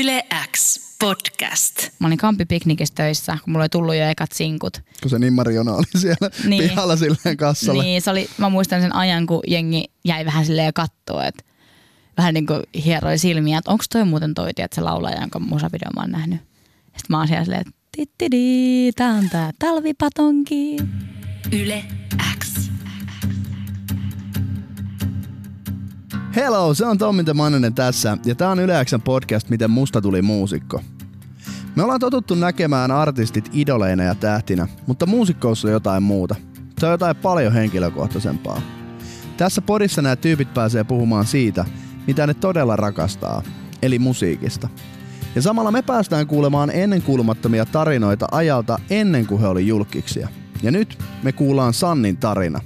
Yle X podcast. Mä olin kampipiknikissä töissä, kun mulla oli tullut jo ekat sinkut. Kun se Nimmariona oli siellä Niin. pihalla silleen kassalla. Niin, se oli, mä muistan sen ajan, kun jengi jäi vähän silleen kattoa, että vähän niin kuin hieroi silmiä, että onko toi muuten toi, että se laulaja, jonka musavideo mä oon nähnyt. Sitten mä oon siellä silleen, että tittidi, tää on tää talvipatonki. Yle X. Hello, se on Tommi the Mannanen tässä ja tää on Yle X:n podcast Miten musta tuli muusikko. Me ollaan totuttu näkemään artistit idoleina ja tähtinä, mutta muusikkous on jotain muuta. Se on jotain paljon henkilökohtaisempaa. Tässä podissa nämä tyypit pääsee puhumaan siitä, mitä ne todella rakastaa, eli musiikista. Ja samalla me päästään kuulemaan ennenkuulumattomia tarinoita ajalta ennen kuin he oli julkiksia. Ja nyt me kuullaan Sannin tarina.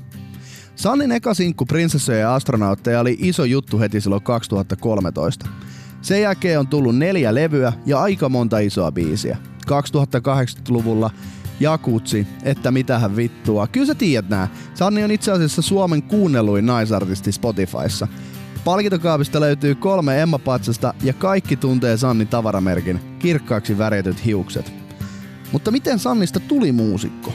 Sannin eka sinkku Prinsessoja ja astronautteja oli iso juttu heti silloin 2013. Sen jälkeen on tullut neljä levyä ja aika monta isoa biisiä. 2080-luvulla Jakutsi, että mitähän vittua. Kyllä sä tiedät nää. Sanni on itse asiassa Suomen kuunnelluin naisartisti Spotifyssa. Palkintokaapista löytyy kolme Emma-patsasta ja kaikki tuntee Sannin tavaramerkin, kirkkaaksi värjätyt hiukset. Mutta miten Sannista tuli muusikko?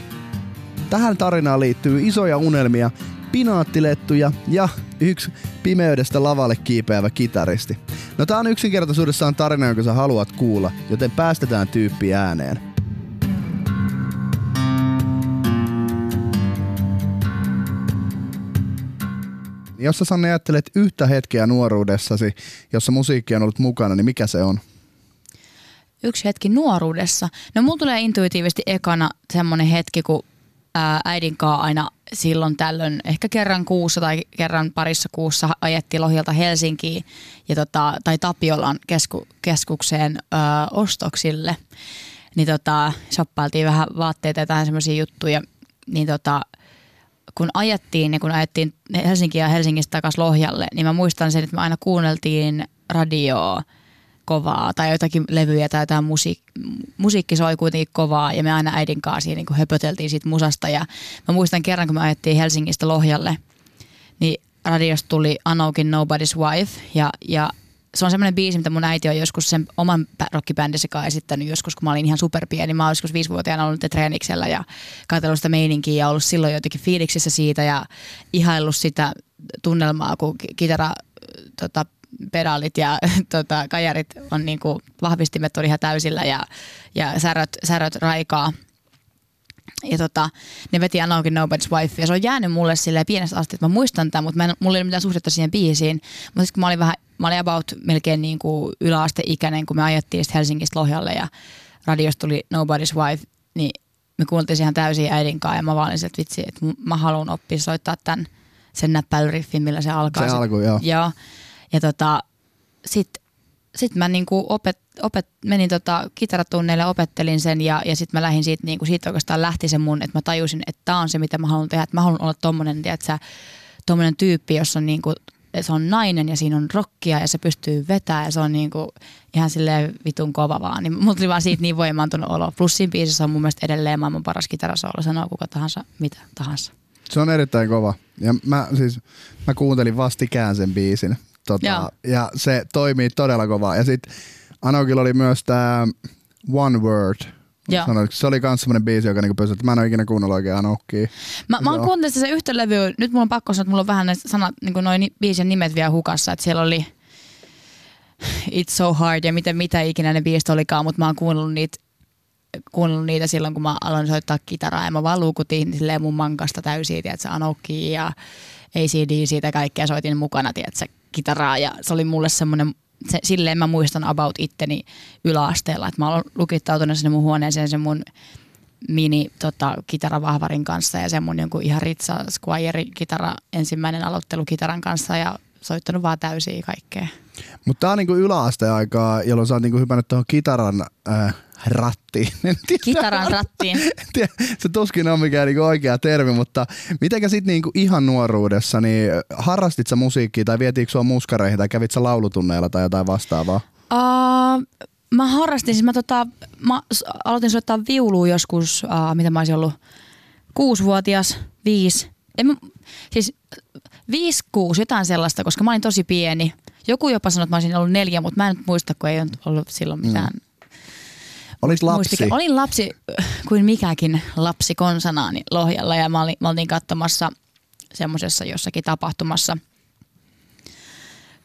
Tähän tarinaan liittyy isoja unelmia, pinaattilettuja ja yksi pimeydestä lavalle kiipeävä kitaristi. No tää on yksinkertaisuudessaan tarina, jonka sä haluat kuulla, joten päästetään tyyppi ääneen. Jos sä Sanne ajattelet yhtä hetkeä nuoruudessasi, jossa musiikki on ollut mukana, niin mikä se on? Yksi hetki nuoruudessa. No mulla tulee intuitiivisesti ekana semmonen hetki, kun ää, äidin kanssa aina silloin tällöin, ehkä kerran kuussa tai kerran parissa kuussa ajettiin Lohjalta Helsinkiin ja tota, tai Tapiolan kesku, keskukseen ää, ostoksille. Niin tota, shoppailtiin vähän vaatteita ja jotain semmoisia juttuja. Niin tota, kun ajettiin ja kun ajettiin Helsinkiä ja Helsingistä takaisin Lohjalle, niin mä muistan sen, että me aina kuunneltiin radioa kovaa tai jotakin levyjä tai jotain musiik- musiikki soi kuitenkin kovaa ja me aina äidin kanssa niin höpöteltiin siitä musasta ja mä muistan kerran kun me ajettiin Helsingistä Lohjalle, niin radiosta tuli Anoukin Nobody's Wife ja, ja se on semmoinen biisi, mitä mun äiti on joskus sen oman rockibändinsä kanssa esittänyt joskus, kun mä olin ihan superpieni. Mä olin joskus viisivuotiaana ollut treeniksellä ja katsellut sitä meininkiä ja ollut silloin jotenkin fiiliksissä siitä ja ihaillut sitä tunnelmaa, kun ki- kitara tota, pedaalit ja tota, kajarit on niinku, vahvistimet on ihan täysillä ja, ja säröt, säröt raikaa. Ja tota, ne veti Anoukin Nobody's Wife ja se on jäänyt mulle silleen pienestä asti, että mä muistan tämän, mutta mä en, mulla ei ole mitään suhdetta siihen biisiin. Mutta sitten kun mä olin vähän, mä olin about melkein niin kuin yläasteikäinen, kun me ajettiin Helsingistä Lohjalle ja radiosta tuli Nobody's Wife, niin me kuultiin ihan täysin äidin kanssa ja mä vaan olin se, että vitsi, että mä haluan oppia soittaa tämän, sen näppäilyriffin, millä se alkaa. Se alkoi, joo. Joo. Ja tota, sitten sit mä niinku opet, opet, menin tota kitaratunneille, opettelin sen ja, ja sitten mä lähdin siitä, niinku, siitä oikeastaan lähti se mun, että mä tajusin, että tämä on se, mitä mä haluan tehdä. Että mä haluan olla tommonen, tiedätkö, tommonen tyyppi, jossa on niinku, se on nainen ja siinä on rockia ja se pystyy vetämään ja se on niinku ihan silleen vitun kova vaan. Niin mulla tuli vaan siitä niin voimaantunut olo. Plus siinä biisissä on mun mielestä edelleen maailman paras kitarasoolo, sanoo kuka tahansa, mitä tahansa. Se on erittäin kova. Ja mä, siis, mä kuuntelin vastikään sen biisin. Tota, Joo. ja se toimii todella kovaa. Ja sitten Anokilla oli myös tämä One Word. Joo. Sanoitko, se oli myös semmoinen biisi, joka niinku pysyt. Mä en ole ikinä kuunnellut oikein Anokkia. Mä, mä oon kuunnellut se yhtä levyä, nyt mulla on pakko sanoa, että mulla on vähän ne sanat, niin kuin noin biisin nimet vielä hukassa, että siellä oli It's So Hard ja mitä, mitä ikinä ne biisit olikaan, mutta mä oon kuunnellut niitä, kuunnellut niitä silloin, kun mä aloin soittaa kitaraa ja mä vaan luukutin silleen mun mankasta täysiä, tiedätkö, Anokki ja ACD siitä kaikkea soitin mukana, tiedätkö, kitaraa ja se oli mulle semmoinen se, silleen mä muistan about itteni yläasteella, että mä olen lukittautunut sinne mun huoneeseen sen mun mini tota, kitaravahvarin kanssa ja sen mun jonkun ihan Ritsa Squire kitara ensimmäinen aloittelu kitaran kanssa ja soittanut vaan täysiä kaikkea. Mutta tää on niinku yläasteaikaa, jolloin sä oot niinku hypännyt tuohon kitaran äh, rattiin. En tiedä, Kitaran rattiin. tiedä, se tuskin on mikään niinku oikea termi, mutta mitenkä sit niinku ihan nuoruudessa, niin harrastit sä musiikkia tai vietiinkö sua muskareihin tai kävit sä laulutunneilla tai jotain vastaavaa? Uh, mä harrastin, siis mä, tota, mä aloitin soittaa viulua joskus, uh, mitä mä olisin ollut, kuusivuotias, viisi. En mä, siis viisi, kuusi, jotain sellaista, koska mä olin tosi pieni. Joku jopa sanoi, että mä olisin ollut neljä, mutta mä en nyt muista, kun ei ollut silloin mitään. Mm. Olis lapsi. Muistikin. Olin lapsi äh, kuin mikäkin lapsi konsanaani Lohjalla. Ja mä olin, mä olin katsomassa semmoisessa jossakin tapahtumassa,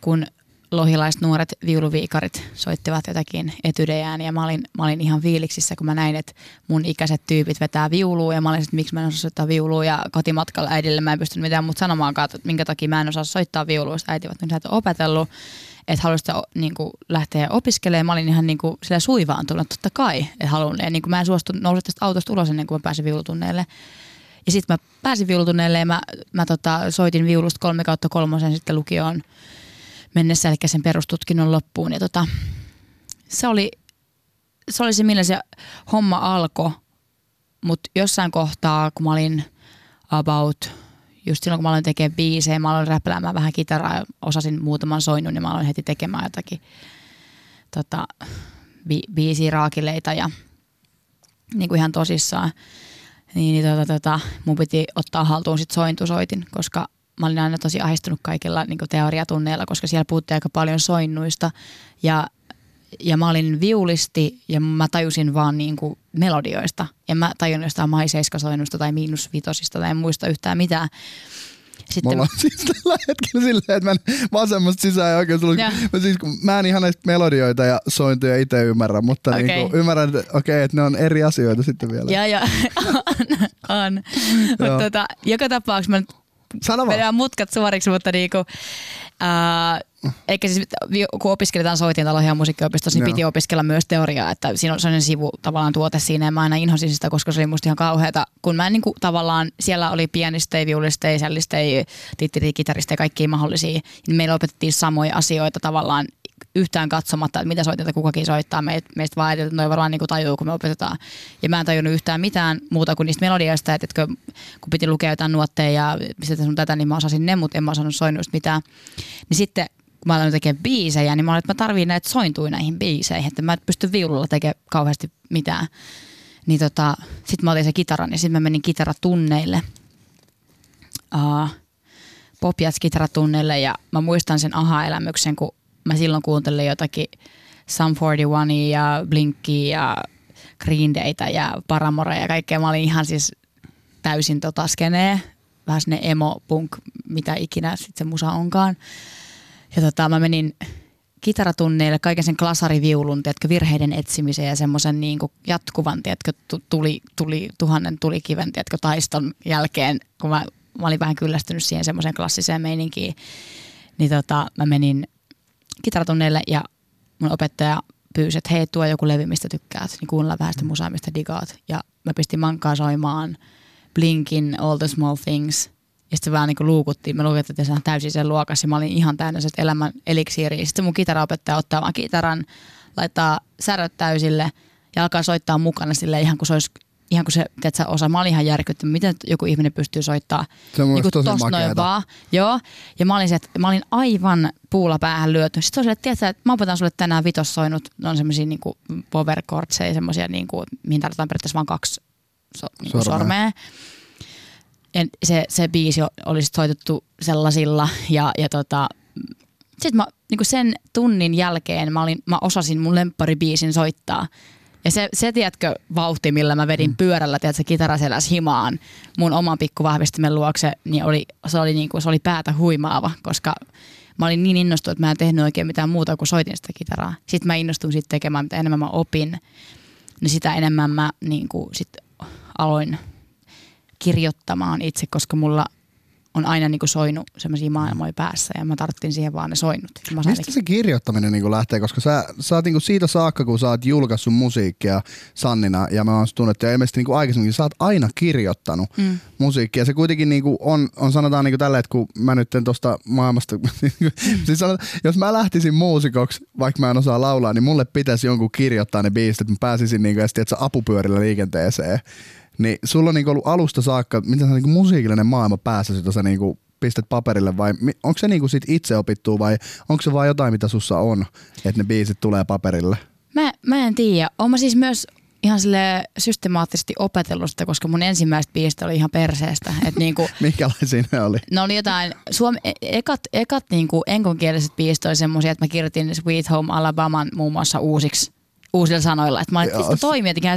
kun lohilaiset nuoret viuluviikarit soittivat jotakin etydejään. Ja mä olin, mä olin ihan fiiliksissä, kun mä näin, että mun ikäiset tyypit vetää viulua. Ja mä olin, että miksi mä en osaa soittaa viulua. Ja kotimatkalla äidille mä en pystynyt mitään muuta sanomaankaan, että minkä takia mä en osaa soittaa viulua, äiti että sä et ole opetellut, että haluaisit niin lähteä opiskelemaan. Mä olin ihan niin kuin, sillä suivaan tullut, totta kai, että haluan. Ja niin kuin, mä en suostu nousta tästä autosta ulos ennen kuin mä pääsin viulutunneille. Ja sitten mä pääsin viulutunneille ja mä, mä tota, soitin viulusta kolme kautta kolmosen sitten lukioon mennessä, eli sen perustutkinnon loppuun. Ja tota, se, oli, se oli se, millä se homma alkoi. Mutta jossain kohtaa, kun mä olin about, just silloin kun mä aloin tekemään biisejä, mä aloin räppäämään vähän kitaraa, osasin muutaman soinnun, niin mä aloin heti tekemään jotakin tota, bi- biisiraakileita ja niin kuin ihan tosissaan. Niin, niin tota, tota, mun piti ottaa haltuun sit sointusoitin, koska mä olin aina tosi ahistunut kaikilla niin teoriatunneilla, koska siellä puhuttiin aika paljon soinnuista. Ja, ja mä olin viulisti ja mä tajusin vaan niin kuin melodioista. En mä tajunnut jostain maiseiskasoinnusta tai miinusvitosista tai en muista yhtään mitään. Sitten... Mulla on siis tällä hetkellä silleen, että mä en vasemmasta sisään ja oikein tullut, mä, siis, mä en ihan näistä melodioita ja sointuja itse ymmärrä, mutta okay. niin kuin, ymmärrän, että, okay, että ne on eri asioita sitten vielä. Joo, joo, on. on. mutta tota, joka tapauksessa mä nyt Sano vaan. mutkat suoriksi, mutta niinku, äh, eikä siis, kun opiskelitaan soitin täällä musiikkiopistossa, niin piti opiskella myös teoriaa, että siinä on sellainen sivu tavallaan tuote siinä, ja mä aina inhosin sitä, koska se oli musta ihan kauheata, kun mä en niin kuin, tavallaan, siellä oli pianistei, viulistei, sellistei, tittiri, kitaristei, kaikkia mahdollisia, niin meillä opetettiin samoja asioita tavallaan yhtään katsomatta, että mitä soitetta kukakin soittaa. Meistä, vaan että noi varmaan niin tajuu, kun me opetetaan. Ja mä en tajunnut yhtään mitään muuta kuin niistä melodioista, että, että kun piti lukea jotain nuotteja ja sitä sun tätä, niin mä osasin ne, mutta en mä osannut soinnuista mitään. Niin sitten kun mä aloin tekemään biisejä, niin mä olin, että mä tarviin näitä sointuja näihin biiseihin, että mä en pysty viululla tekemään kauheasti mitään. Niin tota, sitten mä otin se kitaran ja sitten mä menin kitaratunneille. Uh, pop kitaratunneille ja mä muistan sen aha-elämyksen, kun mä silloin kuuntelin jotakin Sum 41 ja Blinkia ja Green Dayta ja Paramora ja kaikkea. Mä olin ihan siis täysin tota skenee, vähän sinne emo, punk, mitä ikinä sitten se musa onkaan. Ja tota, mä menin kitaratunneille kaiken sen klasariviulun, tiedätkö, virheiden etsimiseen ja semmoisen niin jatkuvan, tiedätkö, tuli, tuli tuhannen tulikiven, tiedätkö, taiston jälkeen, kun mä, mä olin vähän kyllästynyt siihen semmoiseen klassiseen meininkiin, niin tota, mä menin kitaratunneille ja mun opettaja pyysi, että hei tuo joku levy, mistä tykkäät, niin kuunnella vähän sitä musaa, mistä digaat. Ja mä pistin mankaa soimaan Blinkin All the Small Things. Ja sitten vaan niin luukuttiin. Me luukuttiin, että täysin sen luokassa. Mä olin ihan täynnä se elämän eliksiiriä. Sitten mun kitaraopettaja ottaa vaan kitaran, laittaa säröt täysille ja alkaa soittaa mukana sille ihan kuin se olisi ihan kuin se, tiedätkö, osa, mä olin ihan järkyttynyt, miten joku ihminen pystyy soittaa se on niin tosi noin vaan. Joo, ja mä olin, se, että mä olin aivan puulla päähän lyöty. Sitten että tiedätkö, että mä opetan sulle tänään vitossoinut, ne on semmoisia niin power chordseja, semmoisia, niin kuin, mihin tarvitaan periaatteessa vain kaksi so, niin sormea. sormea. Ja se, se biisi oli sitten soitettu sellaisilla ja, ja tota, sitten mä niin sen tunnin jälkeen mä, olin, mä osasin mun lempparibiisin soittaa. Ja se, se tiedätkö, vauhti, millä mä vedin mm. pyörällä, tiedätkö, kitaraseläs himaan mun oman pikkuvahvistimen luokse, niin oli, se, oli niin kuin, se oli päätä huimaava, koska mä olin niin innostunut, että mä en tehnyt oikein mitään muuta kuin soitin sitä kitaraa. Sitten mä innostuin sitten tekemään, mitä enemmän mä opin, niin sitä enemmän mä niin kuin, sit aloin kirjoittamaan itse, koska mulla on aina niin kuin soinut semmoisia maailmoja päässä ja mä tarttin siihen vaan ne soinnut. Mä Mistä se kirjoittaminen niin kuin lähtee? Koska sä, sä oot niin kuin siitä saakka, kun sä oot julkaissut musiikkia Sannina ja mä oon tunnettu ja ilmeisesti niin kuin aikaisemmin sä oot aina kirjoittanut mm. musiikkia. Se kuitenkin niin kuin on, on sanotaan niin kuin tällä, että kun mä nyt tuosta maailmasta, siis sanotaan, jos mä lähtisin muusikoksi, vaikka mä en osaa laulaa, niin mulle pitäisi jonkun kirjoittaa ne biisit, että mä pääsisin niin kuin, että apupyörillä liikenteeseen. Niin sulla on niinku ollut alusta saakka, miten se niinku musiikillinen maailma päässä, jota sä niinku pistät paperille vai onko se niinku sit itse opittu vai onko se vaan jotain, mitä sussa on, että ne biisit tulee paperille? Mä, mä en tiedä. Oon mä siis myös ihan sille systemaattisesti opetellut sitä, koska mun ensimmäiset biisit oli ihan perseestä. Et niinku, Minkälaisia ne oli? ne oli jotain, suomi, e- ekat, ekat niinku enkonkieliset biisit oli semmoisia, että mä kirjoitin Sweet Home Alabaman muun muassa uusiksi uusilla sanoilla. Että mä olin, että toimii jotenkin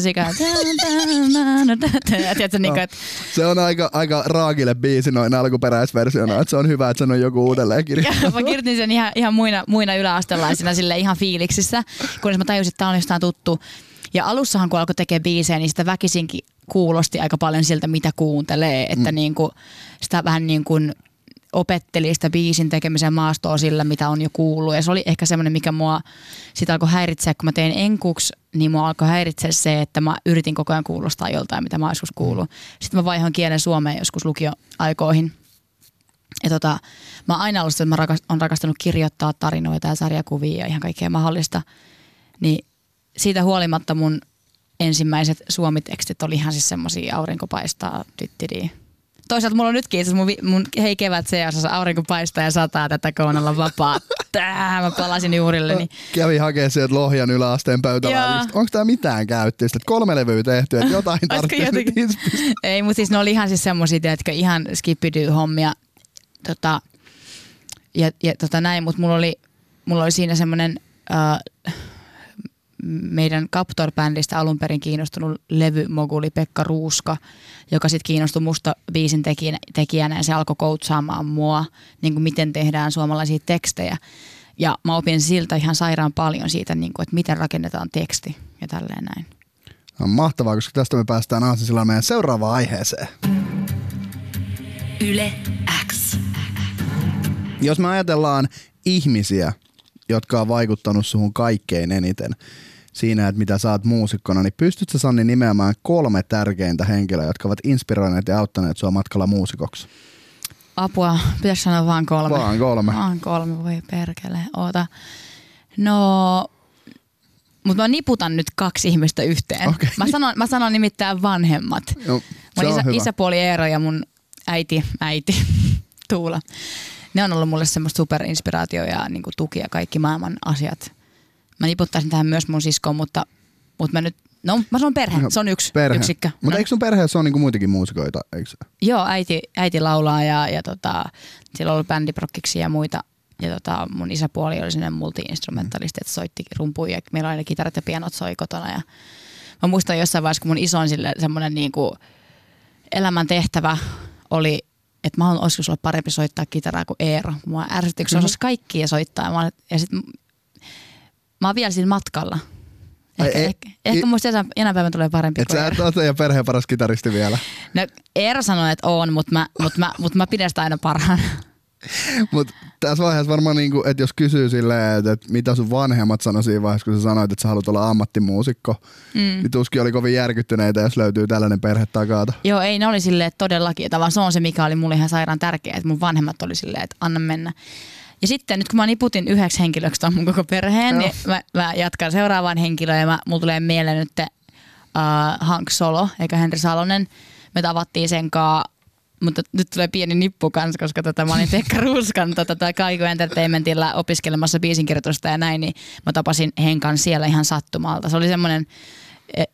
että Se on aika, aika raakille biisi noin alkuperäisversiona, että se on hyvä, että sen on joku uudelleen kirjoittanut. mä kirjoitin sen ihan, ihan muina, muina yläastelaisina sille ihan fiiliksissä, kunnes mä tajusin, että tää on jostain tuttu. Ja alussahan kun alkoi tekemään biisejä, niin sitä väkisinkin kuulosti aika paljon siltä, mitä kuuntelee. Että Mm. niin kuin, sitä vähän niin kuin opetteli sitä biisin tekemisen maastoa sillä, mitä on jo kuullut. Ja se oli ehkä semmoinen, mikä mua sitä alkoi häiritseä, kun mä tein enkuks, niin mua alkoi häiritseä se, että mä yritin koko ajan kuulostaa joltain, mitä mä joskus kuullut. Sitten mä vaihoin kielen suomeen joskus lukioaikoihin. Ja tota, mä oon aina ollut että mä rakas, on rakastanut kirjoittaa tarinoita ja sarjakuvia ja ihan kaikkea mahdollista. Niin siitä huolimatta mun ensimmäiset suomitekstit oli ihan siis semmosia aurinko paistaa. Toisaalta mulla on nytkin itse mun, vi- mun Hei kevät seassa aurinko paistaa ja sataa tätä koonalla vapaa. Tää, mä palasin juurilleni. Kävi hakemaan sieltä Lohjan yläasteen Joo. pöytälaatista. Onko tämä mitään käyttöistä? Että kolme levyä tehty, että jotain inspistä. Ei, mutta siis ne oli ihan siis semmosia, tiedätkö, ihan skippity-hommia. Tota, ja, ja tota näin, mutta mulla oli, mulla oli siinä semmoinen äh, meidän Captor-bändistä alun perin kiinnostunut levymoguli Pekka Ruuska, joka sitten kiinnostui musta biisin tekijänä, ja se alkoi koutsaamaan mua, niin kuin miten tehdään suomalaisia tekstejä. Ja mä opin siltä ihan sairaan paljon siitä, niin kuin, että miten rakennetaan teksti ja tälleen näin. On mahtavaa, koska tästä me päästään Aasisillan meidän seuraavaan aiheeseen. Yle X. Jos me ajatellaan ihmisiä, jotka on vaikuttanut suhun kaikkein eniten siinä, että mitä oot muusikkona, niin pystytkö Sanni nimeämään kolme tärkeintä henkilöä, jotka ovat inspiroineet ja auttaneet sua matkalla muusikoksi? Apua, pitäisi sanoa vaan kolme. Vaan kolme. Vaan kolme, voi perkele, oota. No, mutta mä niputan nyt kaksi ihmistä yhteen. Okei. Mä, sanon, mä sanon nimittäin vanhemmat. No, Mun isä, hyvä. isäpuoli Eero ja mun äiti, äiti Tuula. Ne on ollut mulle semmoista superinspiraatio ja niin tuki ja kaikki maailman asiat. Mä niputtaisin tähän myös mun siskoon, mutta, mutta mä nyt, no mä sanon perhe, se on yksi Perhe. yksikkö. Mutta no, eikö sun perheessä ole niinku muitakin muusikoita? Eikö? Joo, äiti, äiti laulaa ja, ja tota, siellä on ollut bändiprokkiksi ja muita. Ja tota, mun isäpuoli oli sinne multi-instrumentalisti, että soitti rumpuja ja meillä oli kitarat ja pianot soi kotona. Ja mä muistan jossain vaiheessa, kun mun isoin sille semmoinen niinku elämän tehtävä oli, että mä haluan, olisiko sulla parempi soittaa kitaraa kuin Eero. Mua ärsytti, kun se osasi kaikkia soittaa. Ja, mä, ja sit, mä oon vielä siinä matkalla. Ehkä, ei- ehkä, ehkä musta enää- enää päivän tulee parempi Et kuin sä et ole teidän perheen paras kitaristi vielä. No Eero sanoi, että on, mutta mä, mut mä, mut mä pidän sitä aina parhaana. Mutta tässä vaiheessa varmaan, niinku, että jos kysyy silleen, että, että mitä sun vanhemmat sanoi siinä vaiheessa, kun sä sanoit, että sä haluat olla ammattimuusikko, mm. niin tuskin oli kovin järkyttyneitä, jos löytyy tällainen perhe takata. Joo, ei ne oli silleen, että todellakin. Että vaan se on se, mikä oli mulle ihan sairaan tärkeää, että mun vanhemmat oli silleen, että anna mennä. Ja sitten nyt kun mä niputin yhdeksi henkilöksi ton mun koko perheen, Joo. niin mä, mä jatkan seuraavaan henkilöön ja mä, mulla tulee mieleen nyt uh, Hank Solo, eikä Henri Salonen. Me tavattiin sen kaa, mutta nyt tulee pieni nippu kanssa, koska tota, mä olin Pekka Ruuskan tota, tota, Kaiku Entertainmentilla opiskelemassa biisinkirjoitusta ja näin, niin mä tapasin Henkan siellä ihan sattumalta. Se oli semmoinen eh,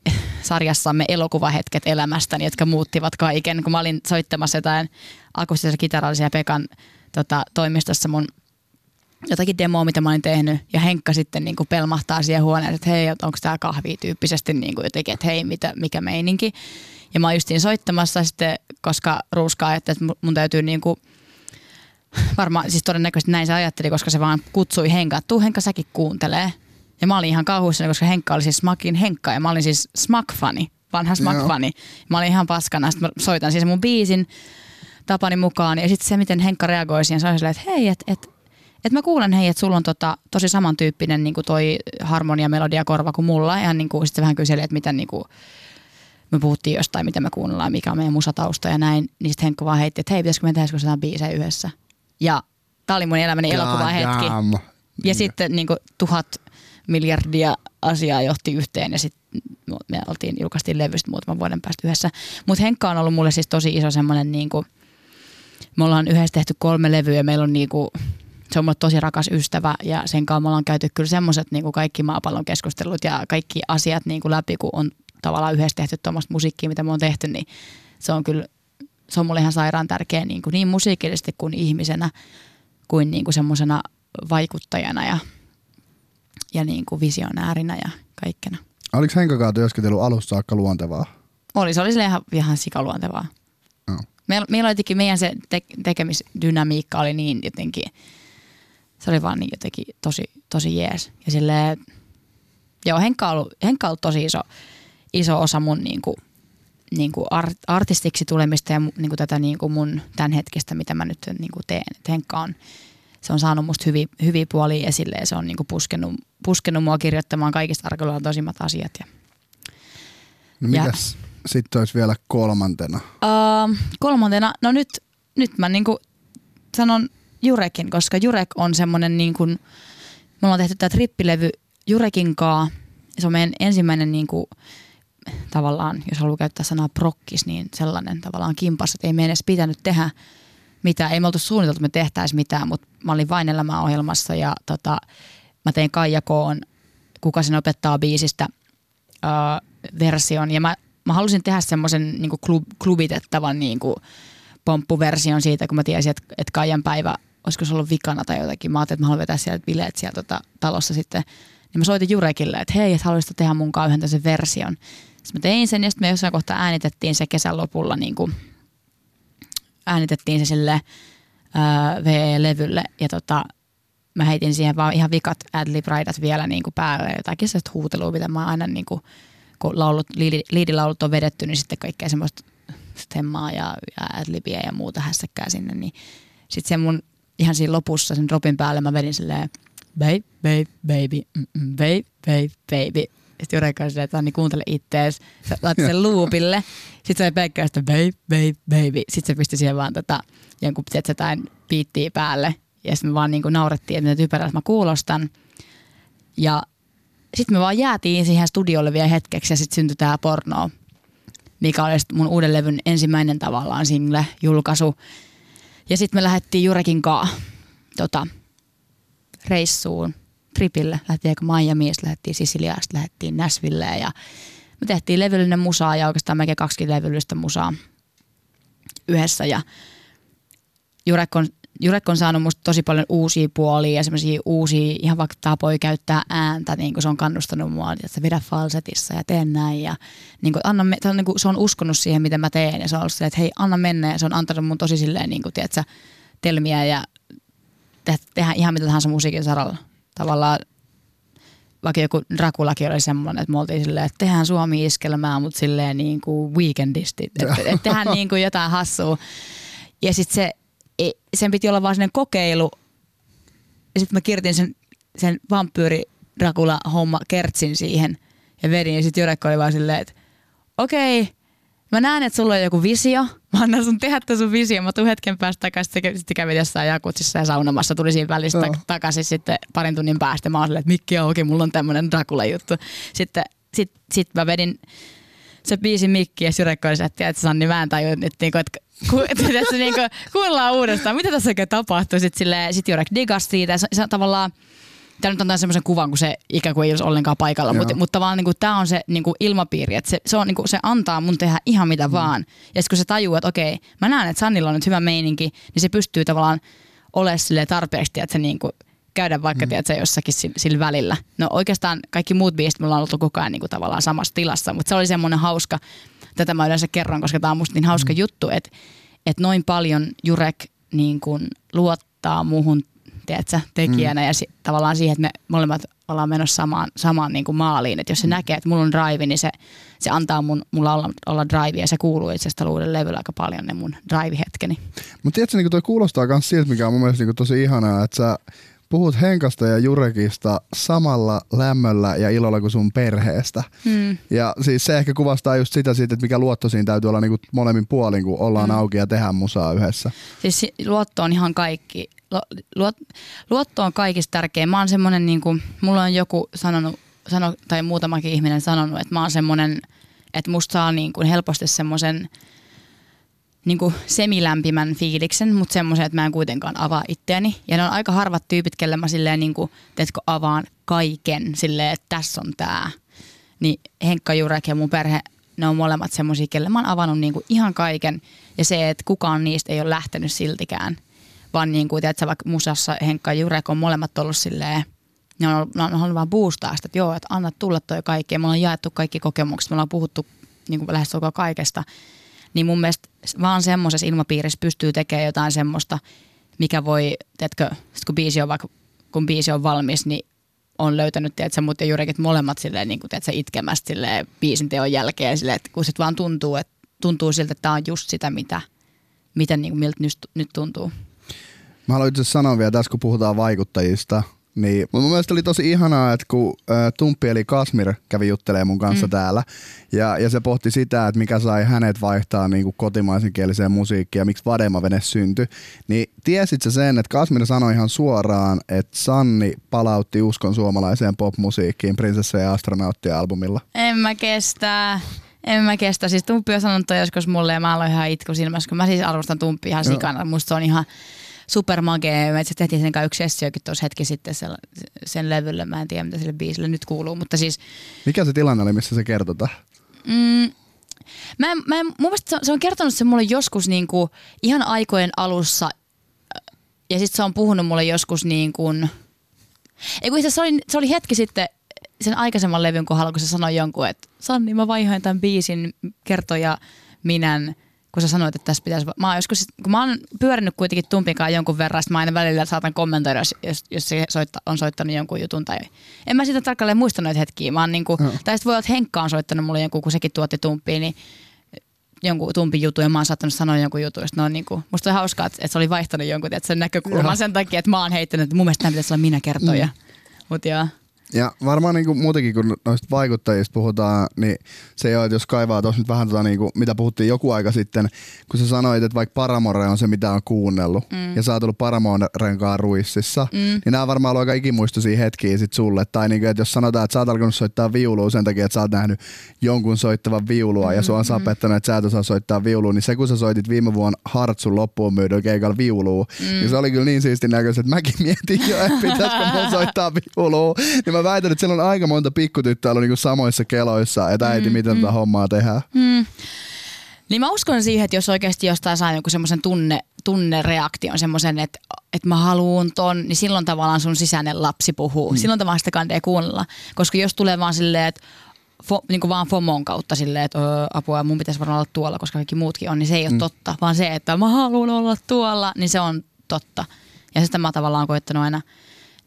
sarjassamme elokuvahetket elämästäni, jotka muuttivat kaiken. Kun mä olin soittamassa jotain akustisia kitarallisia Pekan tota, toimistossa mun jotakin demoa, mitä mä olin tehnyt, ja Henkka sitten niin kuin pelmahtaa siihen huoneeseen, että hei, onko tämä kahvi tyyppisesti niin kuin jotenkin, että hei, mitä, mikä meininki. Ja mä justiin soittamassa sitten, koska Ruuska ajatteli, että mun- täytyy niin kuin, varmaan, siis todennäköisesti näin se ajatteli, koska se vaan kutsui Henkkaa, että tuu Henkka säkin kuuntelee. Ja mä olin ihan kauhuissani, koska Henkka oli siis Smakin Henkka ja mä olin siis Smak-fani, vanha Smak-fani. Mä olin ihan paskana, sitten mä soitan siis mun biisin tapani mukaan ja sitten se, miten Henkka reagoi siihen, se oli silleen, että hei, että et, et mä kuulen hei, että sulla on tota, tosi samantyyppinen niin toi harmonia, melodia, korva kuin mulla. Ja niin sitten se vähän kyseli, että miten niin kuin, me puhuttiin jostain, mitä me kuunnellaan, mikä on meidän musatausta ja näin. Niin sitten Henkka vaan heitti, että hei, pitäisikö me tehdä jotain biisejä yhdessä. Ja tää oli mun elämäni elokuva hetki. Ja sitten niin kuin, tuhat miljardia asiaa johti yhteen ja sitten me oltiin, julkaistiin levystä muutaman vuoden päästä yhdessä. Mutta Henkka on ollut mulle siis tosi iso semmoinen, niin kuin, me ollaan yhdessä tehty kolme levyä ja meillä on niin kuin, se on mulle tosi rakas ystävä ja sen kanssa me ollaan käyty kyllä semmoiset niin kaikki maapallon keskustelut ja kaikki asiat niin kuin läpi, kun on tavallaan yhdessä tehty tuommoista musiikkia, mitä me on tehty, niin se on kyllä, se on mulle ihan sairaan tärkeä niin, kuin niin musiikillisesti kuin ihmisenä, kuin, niin kuin semmoisena vaikuttajana ja, ja niin kuin visionäärinä ja kaikkena. Oliko Henkakaan työskentely alusta saakka luontevaa? Oli, se oli sille ihan, ihan sikaluontevaa. Meillä, meillä oli jotenkin, meidän se te, tekemisdynamiikka oli niin jotenkin, se oli vaan niin jotenkin tosi, tosi jees. Ja silleen, joo, Henkka on ollut, Henkka on ollut tosi iso, iso osa mun niin kuin, niin kuin art, artistiksi tulemista ja niin kuin tätä niin kuin mun tämänhetkistä, mitä mä nyt niin kuin teen. Et Henkka on, se on saanut musta hyviä, hyviä puolia esille ja se on niin kuin puskenut, puskenut mua kirjoittamaan kaikista tosimmat asiat. Ja, No Ja- mikäs sitten olisi vielä kolmantena? Uh, kolmantena, no nyt, nyt mä niinku sanon Jurekin, koska Jurek on semmonen niin kuin, me ollaan tehty tämä trippilevy Jurekin kaa. Se on meidän ensimmäinen niin kuin, tavallaan, jos haluaa käyttää sanaa prokkis, niin sellainen tavallaan kimpas, että ei meidän edes pitänyt tehdä mitään. Ei me oltu suunniteltu, että me tehtäisiin mitään, mutta mä olin vain elämäohjelmassa ja tota, mä tein Kaija Koon, kuka sen opettaa biisistä ö, version. Ja mä, mä halusin tehdä semmoisen niin klub, klubitettavan niin kuin pomppuversion siitä, kun mä tiesin, että, että Kaijan päivä, olisiko se ollut vikana tai jotakin. Mä ajattelin, että mä haluan vetää sieltä bileet siellä tota, talossa sitten. Niin mä soitin Jurekille, että hei, että haluaisitko tehdä mun yhden tämmöisen version. Sitten mä tein sen ja sitten me jossain kohtaa äänitettiin se kesän lopulla niin kuin, äänitettiin se sille ää, VE-levylle ja tota, mä heitin siihen vaan ihan vikat adlib-raidat vielä niin kuin päälle. Jotakin sellaista huutelua, mitä mä aina niin kuin, kun laulut, liidi, liidilaulut on vedetty, niin sitten kaikkea semmoista stemmaa ja, ja adlibia ja muuta hässäkkää sinne. Niin sitten se mun ihan siinä lopussa sen dropin päälle mä vedin silleen babe, babe, baby, babe, babe, baby. Sitten Jure kanssa silleen, että Anni kuuntele ittees. Sä laitat sen loopille. Sitten se oli pelkkää sitä babe, babe, baby. Sitten se pisti siihen vaan tota, jonkun jotain biittiä päälle. Ja sitten me vaan niinku naurettiin, että mitä typerältä mä kuulostan. Ja sitten me vaan jäätiin siihen studiolle vielä hetkeksi ja sitten syntyi tää porno, mikä oli mun uuden levyn ensimmäinen tavallaan single-julkaisu. Ja sitten me lähdettiin Jurekin kaa tota, reissuun, tripille. Lähtiin aika Miamiin, lähdettiin Sisiliaan, sitten lähdettiin Nashvilleen ja me tehtiin levyllinen musaa ja oikeastaan melkein 20 levyllistä musaa yhdessä ja Jurek on, Jurek on saanut musta tosi paljon uusia puolia ja semmoisia uusia ihan vaikka tapoja käyttää ääntä, niin kuin se on kannustanut mua, että vedä falsetissa ja tee näin ja niin kuin, anna, me- se, on, niin kuin, se on uskonut siihen, mitä mä teen ja se on ollut silleen, että hei, anna mennä ja se on antanut mun tosi silleen, niin kuin, tiedätkö, telmiä ja te, tehdään ihan mitä tahansa musiikin saralla. Tavallaan vaikka joku Drakulakin oli semmoinen, että me oltiin silleen, että tehdään Suomi-iskelmää, mutta silleen niin kuin weekendisti, että, että tehdään niin kuin jotain hassua. Ja sitten se, sen piti olla vaan sellainen kokeilu. Ja sitten mä kirjoitin sen, sen vampyyri homma kertsin siihen ja vedin. Ja sitten Jurek oli vaan silleen, että okei, mä näen, että sulla on joku visio. Mä annan sun tehdä tämän sun visio. Mä tuun hetken päästä takaisin. Sitten kävin jossain jakutsissa ja saunomassa. Tuli siinä välissä tak- takaisin sitten parin tunnin päästä. Mä oon silleen, että mikki auki, mulla on tämmönen Dracula-juttu. Sitten sit, sit mä vedin se biisi mikki ja Jurek oli se, että Sanni, mä en tajua nyt, niinku, että ku, tiedätkö, niinku, kuunnellaan uudestaan, mitä tässä oikein tapahtuu. Sitten silleen, sit Jurek digas siitä se, se on tavallaan, Tämä nyt antaa semmoisen kuvan, kun se ikään kuin ei olisi ollenkaan paikalla, Joo. mutta, mutta vaan niin tämä on se niin kuin ilmapiiri, että se, se, on, niin kuin, se antaa mun tehdä ihan mitä mm. vaan. Ja sitten kun se tajuaa, että okei, mä näen, että Sannilla on nyt hyvä meininki, niin se pystyy tavallaan olemaan tarpeeksi, että se niin kuin käydä vaikka mm. tiedätkö, jossakin sillä, välillä. No oikeastaan kaikki muut biisit mulla on ollut koko ajan niin kuin tavallaan samassa tilassa, mutta se oli semmoinen hauska, tätä mä yleensä kerron, koska tämä on musta niin hauska mm. juttu, että, että noin paljon Jurek niin kuin luottaa muuhun tiedätkö, tekijänä mm. ja si- tavallaan siihen, että me molemmat ollaan menossa samaan, samaan niin kuin maaliin. Että jos se mm. näkee, että mulla on drive, niin se, se antaa mun, mulla olla, olla drive ja se kuuluu itse asiassa uuden levyllä aika paljon ne mun drive-hetkeni. Mutta tiedätkö, niin toi kuulostaa myös siltä, mikä on mun mielestä niin tosi ihanaa, että sä puhut Henkasta ja Jurekista samalla lämmöllä ja ilolla kuin sun perheestä. Hmm. Ja siis se ehkä kuvastaa just sitä, siitä, että mikä luotto siinä täytyy olla niinku molemmin puolin, kun ollaan mm. auki ja tehdään musaa yhdessä. Siis si- luotto on ihan kaikki. Lu- luot, luotto on kaikista tärkeä. Mä oon semmonen, niin kuin, mulla on joku sanonut, sano, tai muutamakin ihminen sanonut, että mä oon semmonen, että musta saa niin kuin helposti semmoisen niin kuin semilämpimän fiiliksen, mutta semmoisen, että mä en kuitenkaan avaa itseäni. Ja ne on aika harvat tyypit, kelle mä silleen niin kuin, teetkö, avaan kaiken silleen, että tässä on tää. niin Henkka Jurek ja mun perhe, ne on molemmat semmoisia, kelle mä oon avannut niinku ihan kaiken. Ja se, että kukaan niistä ei ole lähtenyt siltikään. Vaan niin kuin, tiedätkö, vaikka musassa Henkka ja Jurek on molemmat ollut silleen, ne on, ne on halunnut vaan boostaa sitä, että joo, että anna tulla toi kaikki. Ja me ollaan jaettu kaikki kokemukset, me ollaan puhuttu niin kuin lähes kaikesta. Niin mun mielestä vaan semmoisessa ilmapiirissä pystyy tekemään jotain semmoista, mikä voi, sit kun biisi on vaikka, kun biisi on valmis, niin on löytänyt, tiedätkö, mut ja Jurekit molemmat silleen, niin kuin, tiedätkö, itkemästä silleen, biisin teon jälkeen, silleen, että kun sit vaan tuntuu, että tuntuu siltä, että tämä on just sitä, mitä, mitä niin kuin, miltä nyt, nyt tuntuu. Mä haluan itse sanoa vielä tässä, kun puhutaan vaikuttajista, niin mun mielestä oli tosi ihanaa, että kun ä, Tumppi eli Kasmir kävi juttelemaan mun kanssa mm. täällä ja, ja se pohti sitä, että mikä sai hänet vaihtaa niin kuin kotimaisen kieliseen musiikkiin ja miksi Vadema-vene syntyi, niin tiesit sä sen, että Kasmir sanoi ihan suoraan, että Sanni palautti uskon suomalaiseen popmusiikkiin Prinsessa ja astronautti-albumilla? En mä kestä. En mä kestä. Siis Tumppi on sanonut joskus mulle ja mä aloin ihan itku silmässä, kun mä siis arvostan Tumppi ihan sikana. Musta se on ihan supermagee. Me itse tehtiin sen kanssa yksi sessiokin tuossa hetki sitten sen, sen levylle. Mä en tiedä, mitä sille biisille nyt kuuluu, mutta siis... Mikä se tilanne oli, missä se kertota? Mm, mä, mä, mun mielestä se on kertonut se mulle joskus niin kuin ihan aikojen alussa ja sitten se on puhunut mulle joskus niin kuin, ei kun se oli, se oli hetki sitten sen aikaisemman levyn kohdalla, kun se sanoi jonkun, että Sanni, mä vaihoin tämän biisin kertoja minän kun sä sanoit, että tässä pitäisi... Mä oon joskus, kun mä oon pyörinyt kuitenkin tumpinkaan jonkun verran, mä aina välillä saatan kommentoida, jos, jos se soitta, on soittanut jonkun jutun. Tai, en mä sitä tarkalleen muista noita hetkiä. Mä oon niinku, no. Tai sitten voi olla, että Henkka on soittanut mulle jonkun, kun sekin tuotti tumpiin, niin jonkun tumpin jutun ja mä oon saattanut sanoa jonkun jutun. Ja on niinku, musta on hauskaa, että, että se oli vaihtanut jonkun että sen näkökulman sen takia, että mä oon heittänyt, että mun mielestä tämä pitäisi olla minä kertoja. Mm. Mut joo. Ja varmaan niin kuin muutenkin, kun noista vaikuttajista puhutaan, niin se jo, että jos kaivaa tuossa nyt vähän tota, niin kuin, mitä puhuttiin joku aika sitten, kun sä sanoit, että vaikka Paramore on se, mitä on kuunnellut, mm. ja sä oot ollut Paramoren kanssa ruississa, mm. niin nämä on varmaan ollut aika ikimuistoisia hetkiä sit sulle. Tai niin kuin, että jos sanotaan, että sä oot alkanut soittaa viulua sen takia, että sä oot nähnyt jonkun soittavan viulua, mm. ja sua on mm. sapettanut, että sä et osaa soittaa viulua, niin se kun sä soitit viime vuonna Hartsun loppuun myydyn keikalla viulua, mm. niin se oli kyllä niin siistin näköistä, että mäkin mietin jo, että pitäisikö mun soittaa viulua. Niin mä väitän, että siellä on aika monta pikkutyttöä ollut niinku samoissa keloissa, että äiti, mm, miten mm. tätä hommaa tehdään. Mm. Niin mä uskon siihen, että jos oikeasti jostain saa jonkun semmoisen tunne, tunnereaktion, semmoisen, että, että mä haluun ton, niin silloin tavallaan sun sisäinen lapsi puhuu. Mm. Silloin tavallaan sitä kandee kuunnella. Koska jos tulee vaan silleen, että fo, niin kuin vaan FOMOn kautta silleen, että öö, apua, mun pitäisi varmaan olla tuolla, koska kaikki muutkin on, niin se ei ole mm. totta. Vaan se, että mä haluan olla tuolla, niin se on totta. Ja sitä mä tavallaan koettanut aina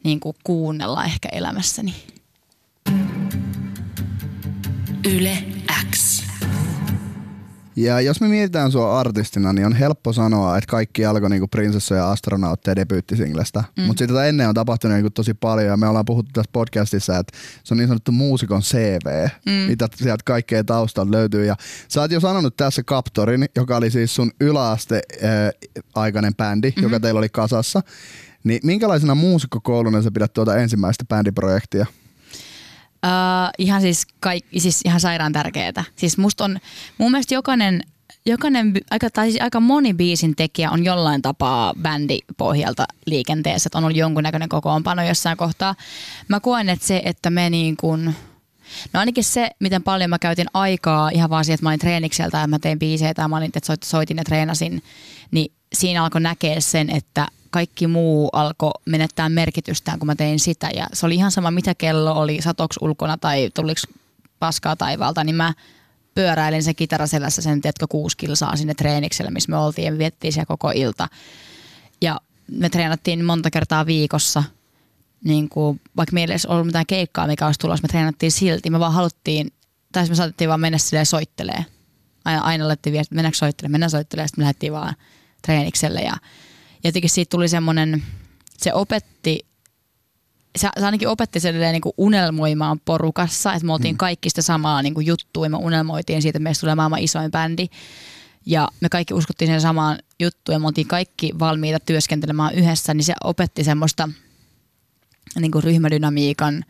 niin kuin kuunnella ehkä elämässäni. Yle X. Ja jos me mietitään sua artistina, niin on helppo sanoa, että kaikki alkoi niinku prinsessa ja astronautteja debyyttisinglestä. Mm. Mutta sitä ennen on tapahtunut niinku tosi paljon ja me ollaan puhuttu tässä podcastissa, että se on niin sanottu muusikon CV, mm. mitä sieltä kaikkea taustalta löytyy. Ja sä oot jo sanonut tässä Captorin, joka oli siis sun yläaste äh, aikainen bändi, mm-hmm. joka teillä oli kasassa. Niin minkälaisena muusikkokouluna sä pidät tuota ensimmäistä bändiprojektia? Uh, ihan siis, kaik, siis ihan sairaan tärkeää. Siis musta on, mun mielestä jokainen, jokainen aika, tai siis aika moni biisin tekijä on jollain tapaa bändipohjalta liikenteessä, että on ollut jonkunnäköinen kokoonpano jossain kohtaa. Mä koen, että se, että me niin kuin, no ainakin se, miten paljon mä käytin aikaa ihan vaan siihen, että mä olin treenikseltä ja mä tein biisejä tai mä olin, että soitin ja treenasin, niin siinä alkoi näkeä sen, että kaikki muu alkoi menettää merkitystään, kun mä tein sitä. Ja se oli ihan sama, mitä kello oli, satoks ulkona tai tuliko paskaa taivaalta, niin mä pyöräilin sen kitaraselässä sen, tiedätkö, kuusi kilsaa sinne treenikselle, missä me oltiin ja viettiin siellä koko ilta. Ja me treenattiin monta kertaa viikossa, niin kuin, vaikka meillä ei ollut mitään keikkaa, mikä olisi tulossa, me treenattiin silti. Me vaan haluttiin, tai me saatettiin vaan mennä silleen soittelee. Aina, aina laitettiin viesti, mennäänkö soittelemaan, mennään soittelemaan, sitten me lähdettiin vaan treenikselle ja jotenkin siitä tuli semmoinen, se opetti, se, se ainakin opetti silleen niin kuin unelmoimaan porukassa, että me oltiin mm. kaikki sitä samaa niin kuin juttua ja me unelmoitiin siitä, että meistä tulee maailman isoin bändi. Ja me kaikki uskottiin sen samaan juttuun ja me oltiin kaikki valmiita työskentelemään yhdessä, niin se opetti semmoista niin kuin ryhmädynamiikan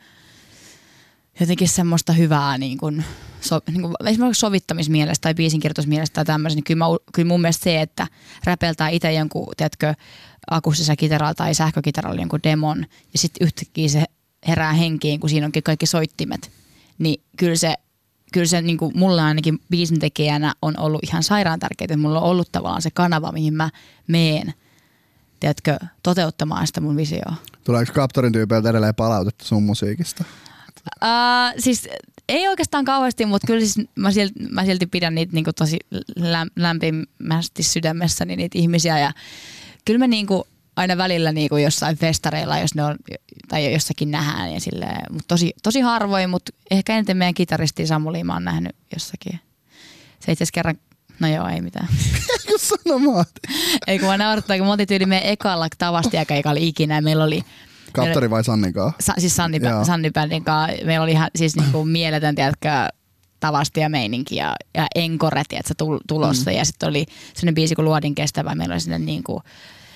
jotenkin semmoista hyvää niin kuin, so, niin kuin, esimerkiksi sovittamismielestä tai biisinkirjoitusmielestä tai tämmöisen, niin kyllä, mä, kyllä mun mielestä se, että räpeltää itse jonkun, tiedätkö, akustisella kitaralla tai sähkökitaralla jonkun demon ja sitten yhtäkkiä se herää henkiin, kun siinä onkin kaikki soittimet, niin kyllä se, kyllä se niin kuin mulla ainakin biisin tekijänä on ollut ihan sairaan tärkeää, että mulla on ollut tavallaan se kanava, mihin mä meen, tiedätkö, toteuttamaan sitä mun visioa. Tuleeko Captorin tyypeiltä edelleen palautetta sun musiikista? Uh, siis ei oikeastaan kauheasti, mutta kyllä siis mä, silti, mä silti pidän niitä niinku tosi läm, lämpimästi sydämessäni niitä ihmisiä ja kyllä me niinku aina välillä niinku jossain festareilla, jos ne on, tai jossakin nähdään ja silleen, mutta tosi, tosi harvoin, mutta ehkä eniten meidän kitaristi Samuli mä oon nähnyt jossakin. Se itse kerran, no joo, ei mitään. Eikö sanomaan? ei kun mä naurattaa, kun me oltiin tyyli meidän ekalla tavastiakeikalla ikinä ja meillä oli Kaptori vai Sannikaa? Sa, siis Sanni, Sanni Bändin kanssa. Meillä oli ihan siis niinku mieletön, tiedätkö, tavasti ja meininki ja, ja enkore, tiedätkö, tulossa. Mm. Ja sitten oli sellainen biisi kuin Luodin kestävä. Meillä oli sinne niinku,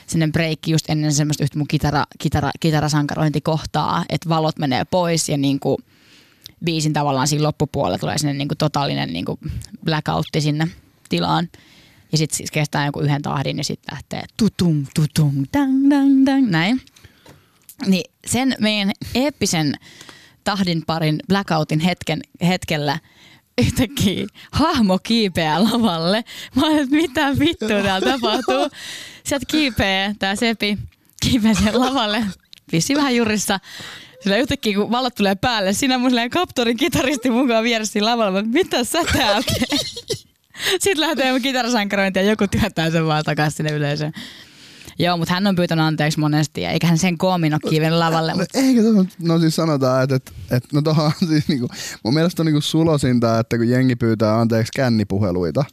sinne break just ennen semmoista yhtä mun kitara, kitara, kitarasankarointikohtaa, että valot menee pois ja niinku biisin tavallaan siinä loppupuolella tulee sinne niinku totaalinen niinku blackoutti sinne tilaan. Ja sitten siis kestää joku yhden tahdin ja sitten lähtee tutung, tutung, dang, dang, dang, näin. Niin sen meidän eeppisen tahdin parin blackoutin hetken, hetkellä yhtäkkiä hahmo kiipeää lavalle. Mä olen, että mitä vittua täällä tapahtuu. Sieltä kiipeää tää Sepi, kiipeää sen lavalle, vissi vähän jurissa. Sillä yhtäkkiä kun valot tulee päälle, siinä mun kaptorin kitaristi mukaan vieressä lavalla, että mitä sä täältä Sitten lähtee kitarasankarointi ja joku työntää sen vaan takaisin sinne yleisöön. Joo, mutta hän on pyytänyt anteeksi monesti ja eikä hän sen koomin ole kiivennyt lavalle. No, mutta... Eikö tuohon, no siis sanotaan, että, että, että no tohon siis niinku, mun mielestä on niinku sulosinta, että kun jengi pyytää anteeksi kännipuheluita,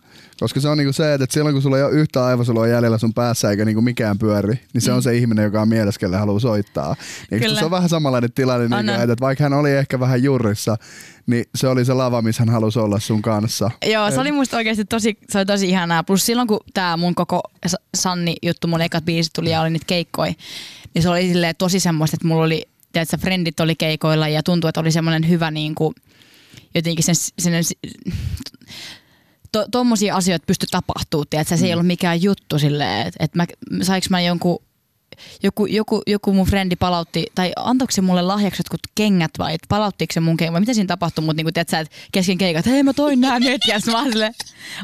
koska se on niinku se, että silloin kun sulla ei ole yhtä aivosoloa jäljellä sun päässä eikä niinku mikään pyöri, niin se mm. on se ihminen, joka on mielessä, kelle haluaa soittaa. Niin se on vähän samanlainen tilanne, niin kuin, että vaikka hän oli ehkä vähän jurrissa, niin se oli se lava, missä hän halusi olla sun kanssa. Joo, se oli musta oikeasti tosi, se oli tosi ihanaa. Plus silloin, kun tämä mun koko Sanni-juttu, mun ekat biisit tuli ja oli niitä keikkoja, niin se oli tosi semmoista, että mulla oli, tiedätkö, frendit oli keikoilla ja tuntui, että oli semmoinen hyvä niin kuin, jotenkin sen, sen tuommoisia to, asioita pysty tapahtuu, että se ei mm. ollut mikään juttu silleen, että, että mä, sainko mä jonkun joku, joku, joku mun frendi palautti, tai antoiko se mulle lahjaksi jotkut kengät vai palauttiko se mun kengät vai mitä siinä tapahtui, mutta niinku, tiedät, että kesken keikat, hei mä toin nää nyt, ja mä sille,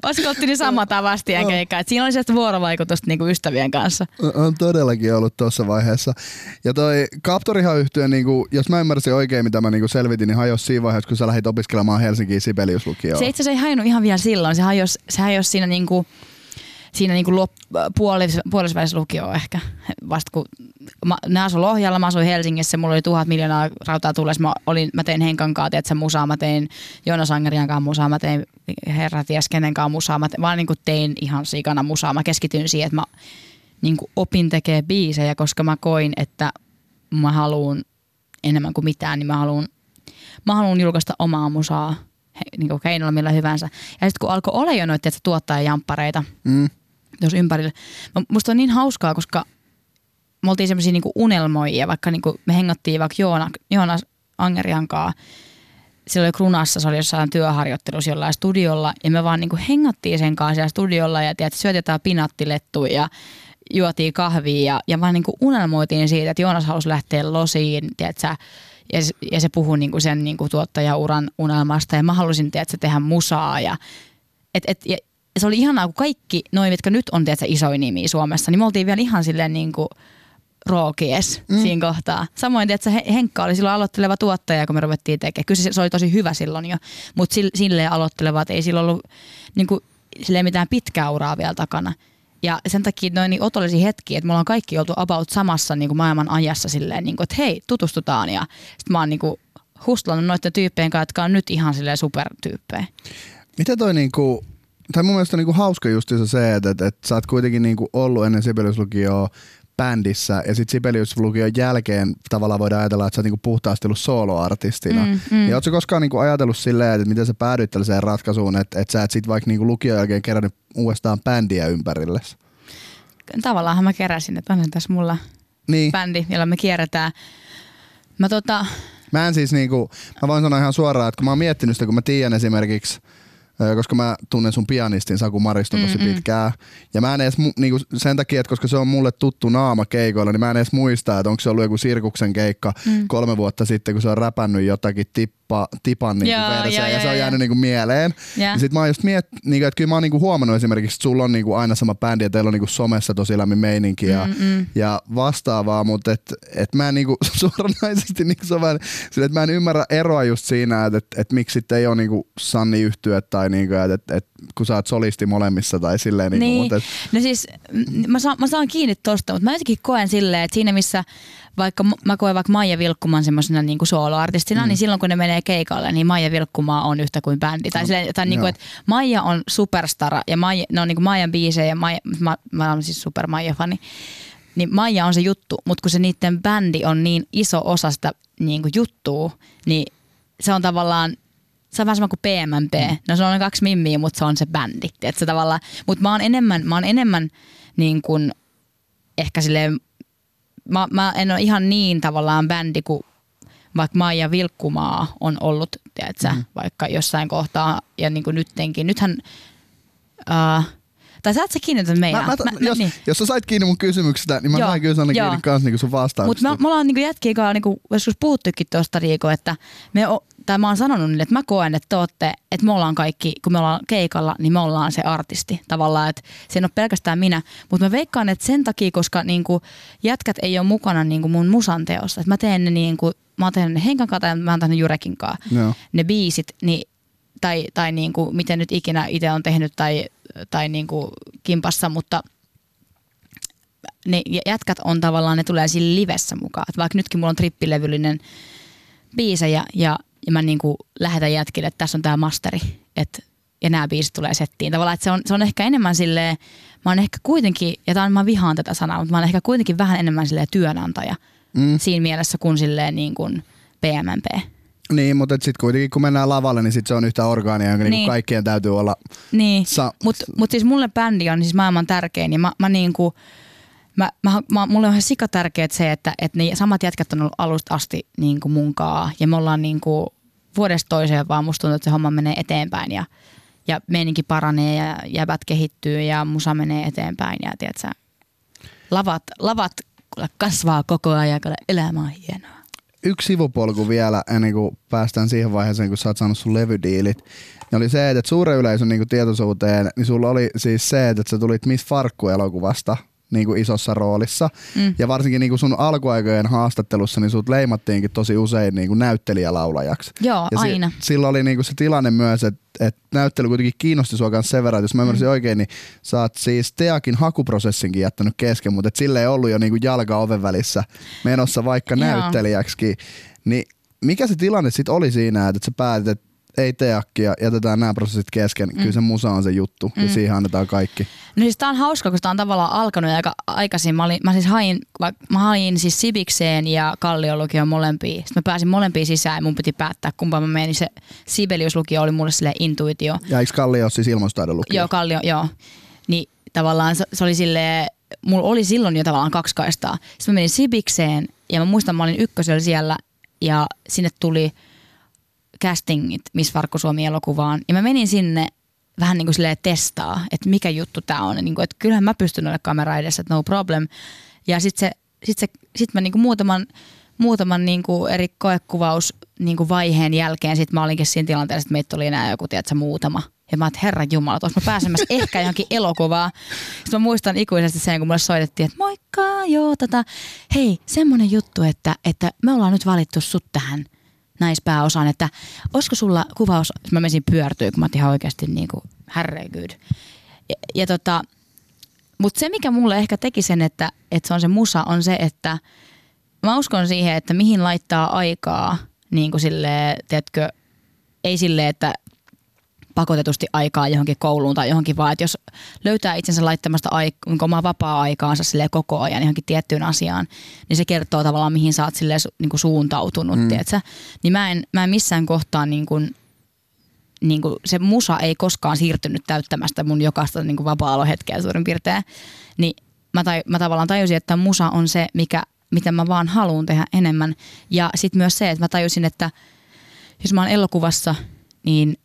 olisiko otti niin sama tavasti ja keikka, että siinä oli sellaista vuorovaikutusta niinku ystävien kanssa. On todellakin ollut tuossa vaiheessa. Ja toi Kaptorihan yhtyön, niinku, jos mä ymmärsin oikein, mitä mä niinku selvitin, niin hajosi siinä vaiheessa, kun sä lähdit opiskelemaan Helsinkiin Sibeliuslukioon. Se itse asiassa ei hajonnut ihan vielä silloin, se hajosi, se hajosi siinä niinku, siinä niin kuin puolis, puolisvälissä lukio ehkä. Vasta kun mä, ne asuin Lohjalla, mä asuin Helsingissä, mulla oli tuhat miljoonaa rautaa tulles. Mä, olin, mä tein Henkan kanssa, että musaa, mä tein Joonas Angerian kanssa musaa, mä tein herra ties kenen kanssa musaa. Mä vaan niin kuin tein ihan sikana musaa. Mä keskityin siihen, että mä niin kuin opin tekee biisejä, koska mä koin, että mä haluan enemmän kuin mitään, niin mä haluan, mä haluan julkaista omaa musaa niin keinolla millä hyvänsä. Ja sitten kun alkoi olla jo noita tuottajajamppareita mm. Tuossa ympärillä, musta on niin hauskaa, koska me oltiin semmoisia niin unelmoijia, vaikka niin kuin me hengattiin vaikka Joona, Joonas Angerian kanssa, se oli Krunassa, se oli jossain työharjoittelussa jollain studiolla, ja me vaan niin kuin hengattiin sen kanssa siellä studiolla, ja tiedät, syötetään pinattilettu ja juotiin kahvia, ja, ja vaan niin kuin unelmoitiin siitä, että Joonas halusi lähteä losiin, tiedätkö, ja, ja se puhui niinku sen niinku tuottajauran unelmasta ja mä halusin tiedätkö, tehdä musaa ja, et, et, ja se oli ihanaa, kun kaikki noin, mitkä nyt on tiedätkö, isoin nimi Suomessa, niin me oltiin vielä ihan silleen niin kuin rookies mm. siinä kohtaa. Samoin, että Henkka oli silloin aloitteleva tuottaja, kun me ruvettiin tekemään. Kyllä se, oli tosi hyvä silloin jo, mutta silleen aloitteleva, että ei sillä ollut niin kuin, silleen mitään pitkää uraa vielä takana. Ja sen takia noin niin otollisia hetkiä, että me ollaan kaikki oltu about samassa niin kuin maailman ajassa silleen, niin kuin, että hei, tutustutaan. Ja sitten mä oon niin kuin hustlannut noiden tyyppien kanssa, jotka on nyt ihan silleen supertyyppejä. Mitä toi niinku, tai mun mielestä on niinku hauska just se, että, että, että sä oot kuitenkin niinku ollut ennen Sibeliuslukioa bändissä ja sitten Sibelius lukion jälkeen tavallaan voidaan ajatella, että sä oot niinku puhtaasti ollut soloartistina. Mm, mm. Ja ootko koskaan niinku ajatellut silleen, että miten sä päädyit tällaiseen ratkaisuun, että, että sä et sit vaikka niinku lukion jälkeen kerännyt uudestaan bändiä ympärille? Tavallaan mä keräsin, että on tässä mulla niin. bändi, jolla me kierretään. Mä tota... Mä en siis niinku, mä voin sanoa ihan suoraan, että kun mä oon miettinyt sitä, kun mä tiedän esimerkiksi koska mä tunnen sun pianistin Saku Mariston tosi pitkään. Ja mä en edes, niinku, sen takia, että koska se on mulle tuttu naama keikoilla, niin mä en edes muista, että onko se ollut joku Sirkuksen keikka mm. kolme vuotta sitten, kun se on räpännyt jotakin tip, tippa, tipan niinku Joo, versio, joo, ja joo, se on jäänyt niinku mieleen. Ja. Ja sit mä oon just miet, niinku, että kyllä mä oon niinku huomannut esimerkiksi, että sulla on niinku aina sama bändi ja teillä on niinku somessa tosi lämmin meininki ja, Mm-mm. ja vastaavaa, mutta et, et mä en niinku suoranaisesti niinku se on vähän, sillä, että mä en ymmärrä eroa just siinä, että et, et miksi sitten ei ole niinku Sanni yhtyä tai niinku, että et, et, kun sä oot solisti molemmissa tai silleen. Niinku, Niin. mutta et, No siis mä saan, mä saan kiinni tosta, mutta mä jotenkin koen silleen, että siinä missä vaikka mä koen vaikka Maija Vilkkuman semmoisena niin kuin soloartistina, mm. niin silloin kun ne menee keikalle, niin Maija Vilkkumaa on yhtä kuin bändi. Tai, silleen, tai niin kuin, että Maija on superstara ja Maija, ne on niin kuin Maijan biisejä ja Maija, mä, mä olen siis super Maija-fani. Niin Maija on se juttu, mutta kun se niiden bändi on niin iso osa sitä niin kuin juttua, niin se on tavallaan se on vähän sama kuin PMMP. Mm. No se on kaksi mimmiä, mutta se on se bändi. Tiedätkö, tavallaan. Mutta mä oon enemmän, mä oon enemmän niin kuin, ehkä silleen, mä, mä en ole ihan niin tavallaan bändi kuin vaikka Maija Vilkkumaa on ollut, tiedätkö, mm. vaikka jossain kohtaa ja niin kuin nyttenkin. Nythän, uh, tai sä et sä kiinnitä meidän. mä, mä, jos, niin. jos sä sait kiinni mun kysymyksestä, niin mä Joo, sain kyllä joo. kiinni kanssa niinku sun Mutta vastauksesta. me, me ollaan niinku jätkiä kanssa niinku, joskus puhuttukin tuosta Riiko, että me o, tai mä oon sanonut niille, että mä koen, että te ootte, että me ollaan kaikki, kun me ollaan keikalla, niin me ollaan se artisti tavallaan, että se ei ole pelkästään minä, mutta mä veikkaan, että sen takia, koska niinku jätkät ei ole mukana niinku mun musan teossa, että mä teen ne niinku, mä oon tehnyt ne Henkan kanssa ja mä oon tehnyt Jurekin kanssa, Joo. ne biisit, niin tai, tai niin kuin, miten nyt ikinä itse on tehnyt tai, tai niin kuin kimpassa, mutta ne jätkät on tavallaan, ne tulee sillä livessä mukaan. Et vaikka nytkin mulla on trippilevyllinen biisejä ja, ja mä niin kuin lähetän jätkille, että tässä on tämä masteri, et, ja nämä biisit tulee settiin. Tavallaan, että se on, se on ehkä enemmän silleen, mä oon ehkä kuitenkin, ja tämän mä vihaan tätä sanaa, mutta mä oon ehkä kuitenkin vähän enemmän silleen työnantaja Mm. siinä mielessä kuin silleen niin kuin PMMP. Niin, mutta sitten kuitenkin kun mennään lavalle, niin sit se on yhtä orgaania, jonka niin. Niin. kaikkien täytyy olla Niin, Sa- mutta mut siis mulle bändi on siis maailman tärkein ja mä, mä niinku, mä, mä, mä, mulle on ihan sika tärkeet se, että, että ne samat jätkät on ollut alusta asti niinku munkaa ja me ollaan niinku vuodesta toiseen vaan musta tuntuu, että se homma menee eteenpäin ja, ja meininki paranee ja jäbät kehittyy ja musa menee eteenpäin ja tiedätkö, lavat, lavat kasvaa koko ajan, kuule elämä on hienoa. yksi sivupolku vielä ennen kuin päästään siihen vaiheeseen, kun sä oot saanut sun levydiilit. Ja oli se, että suuren yleisön niin tietoisuuteen, niin sulla oli siis se, että sä tulit Miss Farkku-elokuvasta niin kuin isossa roolissa. Mm. Ja varsinkin niin kuin sun alkuaikojen haastattelussa, niin sut leimattiinkin tosi usein niin kuin näyttelijälaulajaksi. Joo, Ja aina. Si- silloin oli niinku se tilanne myös, että et näyttely kuitenkin kiinnosti sua kanssa sen verran, että jos mä ymmärsin mm. oikein, niin sä oot siis Teakin hakuprosessinkin jättänyt kesken, mutta et sille ei ollut jo niinku jalka oven välissä menossa vaikka Joo. näyttelijäksi. Niin mikä se tilanne sitten oli siinä, että sä päätit, että ei Teakki ja jätetään nämä prosessit kesken. Mm. Kyllä se musa on se juttu mm. ja siihen annetaan kaikki. No siis tää on hauska, kun tää on tavallaan alkanut aika aikaisin. Mä, olin, mä siis hain, mä hain siis Sibikseen ja Kalliolukion molempia. Sitten mä pääsin molempiin sisään ja mun piti päättää kumpaan mä menin. Se Sibelius-lukio oli mulle sille intuitio. Ja eikö Kalli ole siis ilmastotaidon lukija? Joo, Kallio, joo. Niin tavallaan se, se oli silleen, mulla oli silloin jo tavallaan kaksi kaistaa. Sitten mä menin Sibikseen ja mä muistan, mä olin ykkösellä siellä ja sinne tuli castingit Miss Farkku Suomi elokuvaan. Ja mä menin sinne vähän niin kuin silleen testaa, että mikä juttu tää on. Niin kuin, että kyllähän mä pystyn olla kamera edessä, että no problem. Ja sitten se, sit se, sit mä niin kuin muutaman, muutaman niin kuin eri koekuvaus niin kuin vaiheen jälkeen sit mä olinkin siinä tilanteessa, että meitä oli enää joku, tiedätkö, muutama. Ja mä oon, että herran jumala, mä pääsemässä ehkä johonkin elokuvaan. Sitten mä muistan ikuisesti sen, kun mulle soitettiin, että moikka, joo, tota, hei, semmonen juttu, että, että me ollaan nyt valittu sut tähän naispääosaan, että olisiko sulla kuvaus, mä menisin pyörtyä, kun mä ihan oikeasti niin kuin. Ja, ja tota, mutta se, mikä mulle ehkä teki sen, että, että se on se musa, on se, että mä uskon siihen, että mihin laittaa aikaa, niin kuin silleen, tiedätkö, ei silleen, että pakotetusti aikaa johonkin kouluun tai johonkin, vaan että jos löytää itsensä laittamasta aik- niin omaa vapaa-aikaansa silleen koko ajan johonkin tiettyyn asiaan, niin se kertoo tavallaan, mihin sä oot silleen su- niin kuin suuntautunut, mm. tiedätkö? Niin mä en, mä en missään kohtaa niin kuin, niin kuin se musa ei koskaan siirtynyt täyttämästä mun jokaista niin kuin vapaa-alohetkeä suurin piirtein. Niin mä, tai, mä tavallaan tajusin, että musa on se, mikä, mitä mä vaan haluan tehdä enemmän. Ja sitten myös se, että mä tajusin, että jos mä oon elokuvassa, niin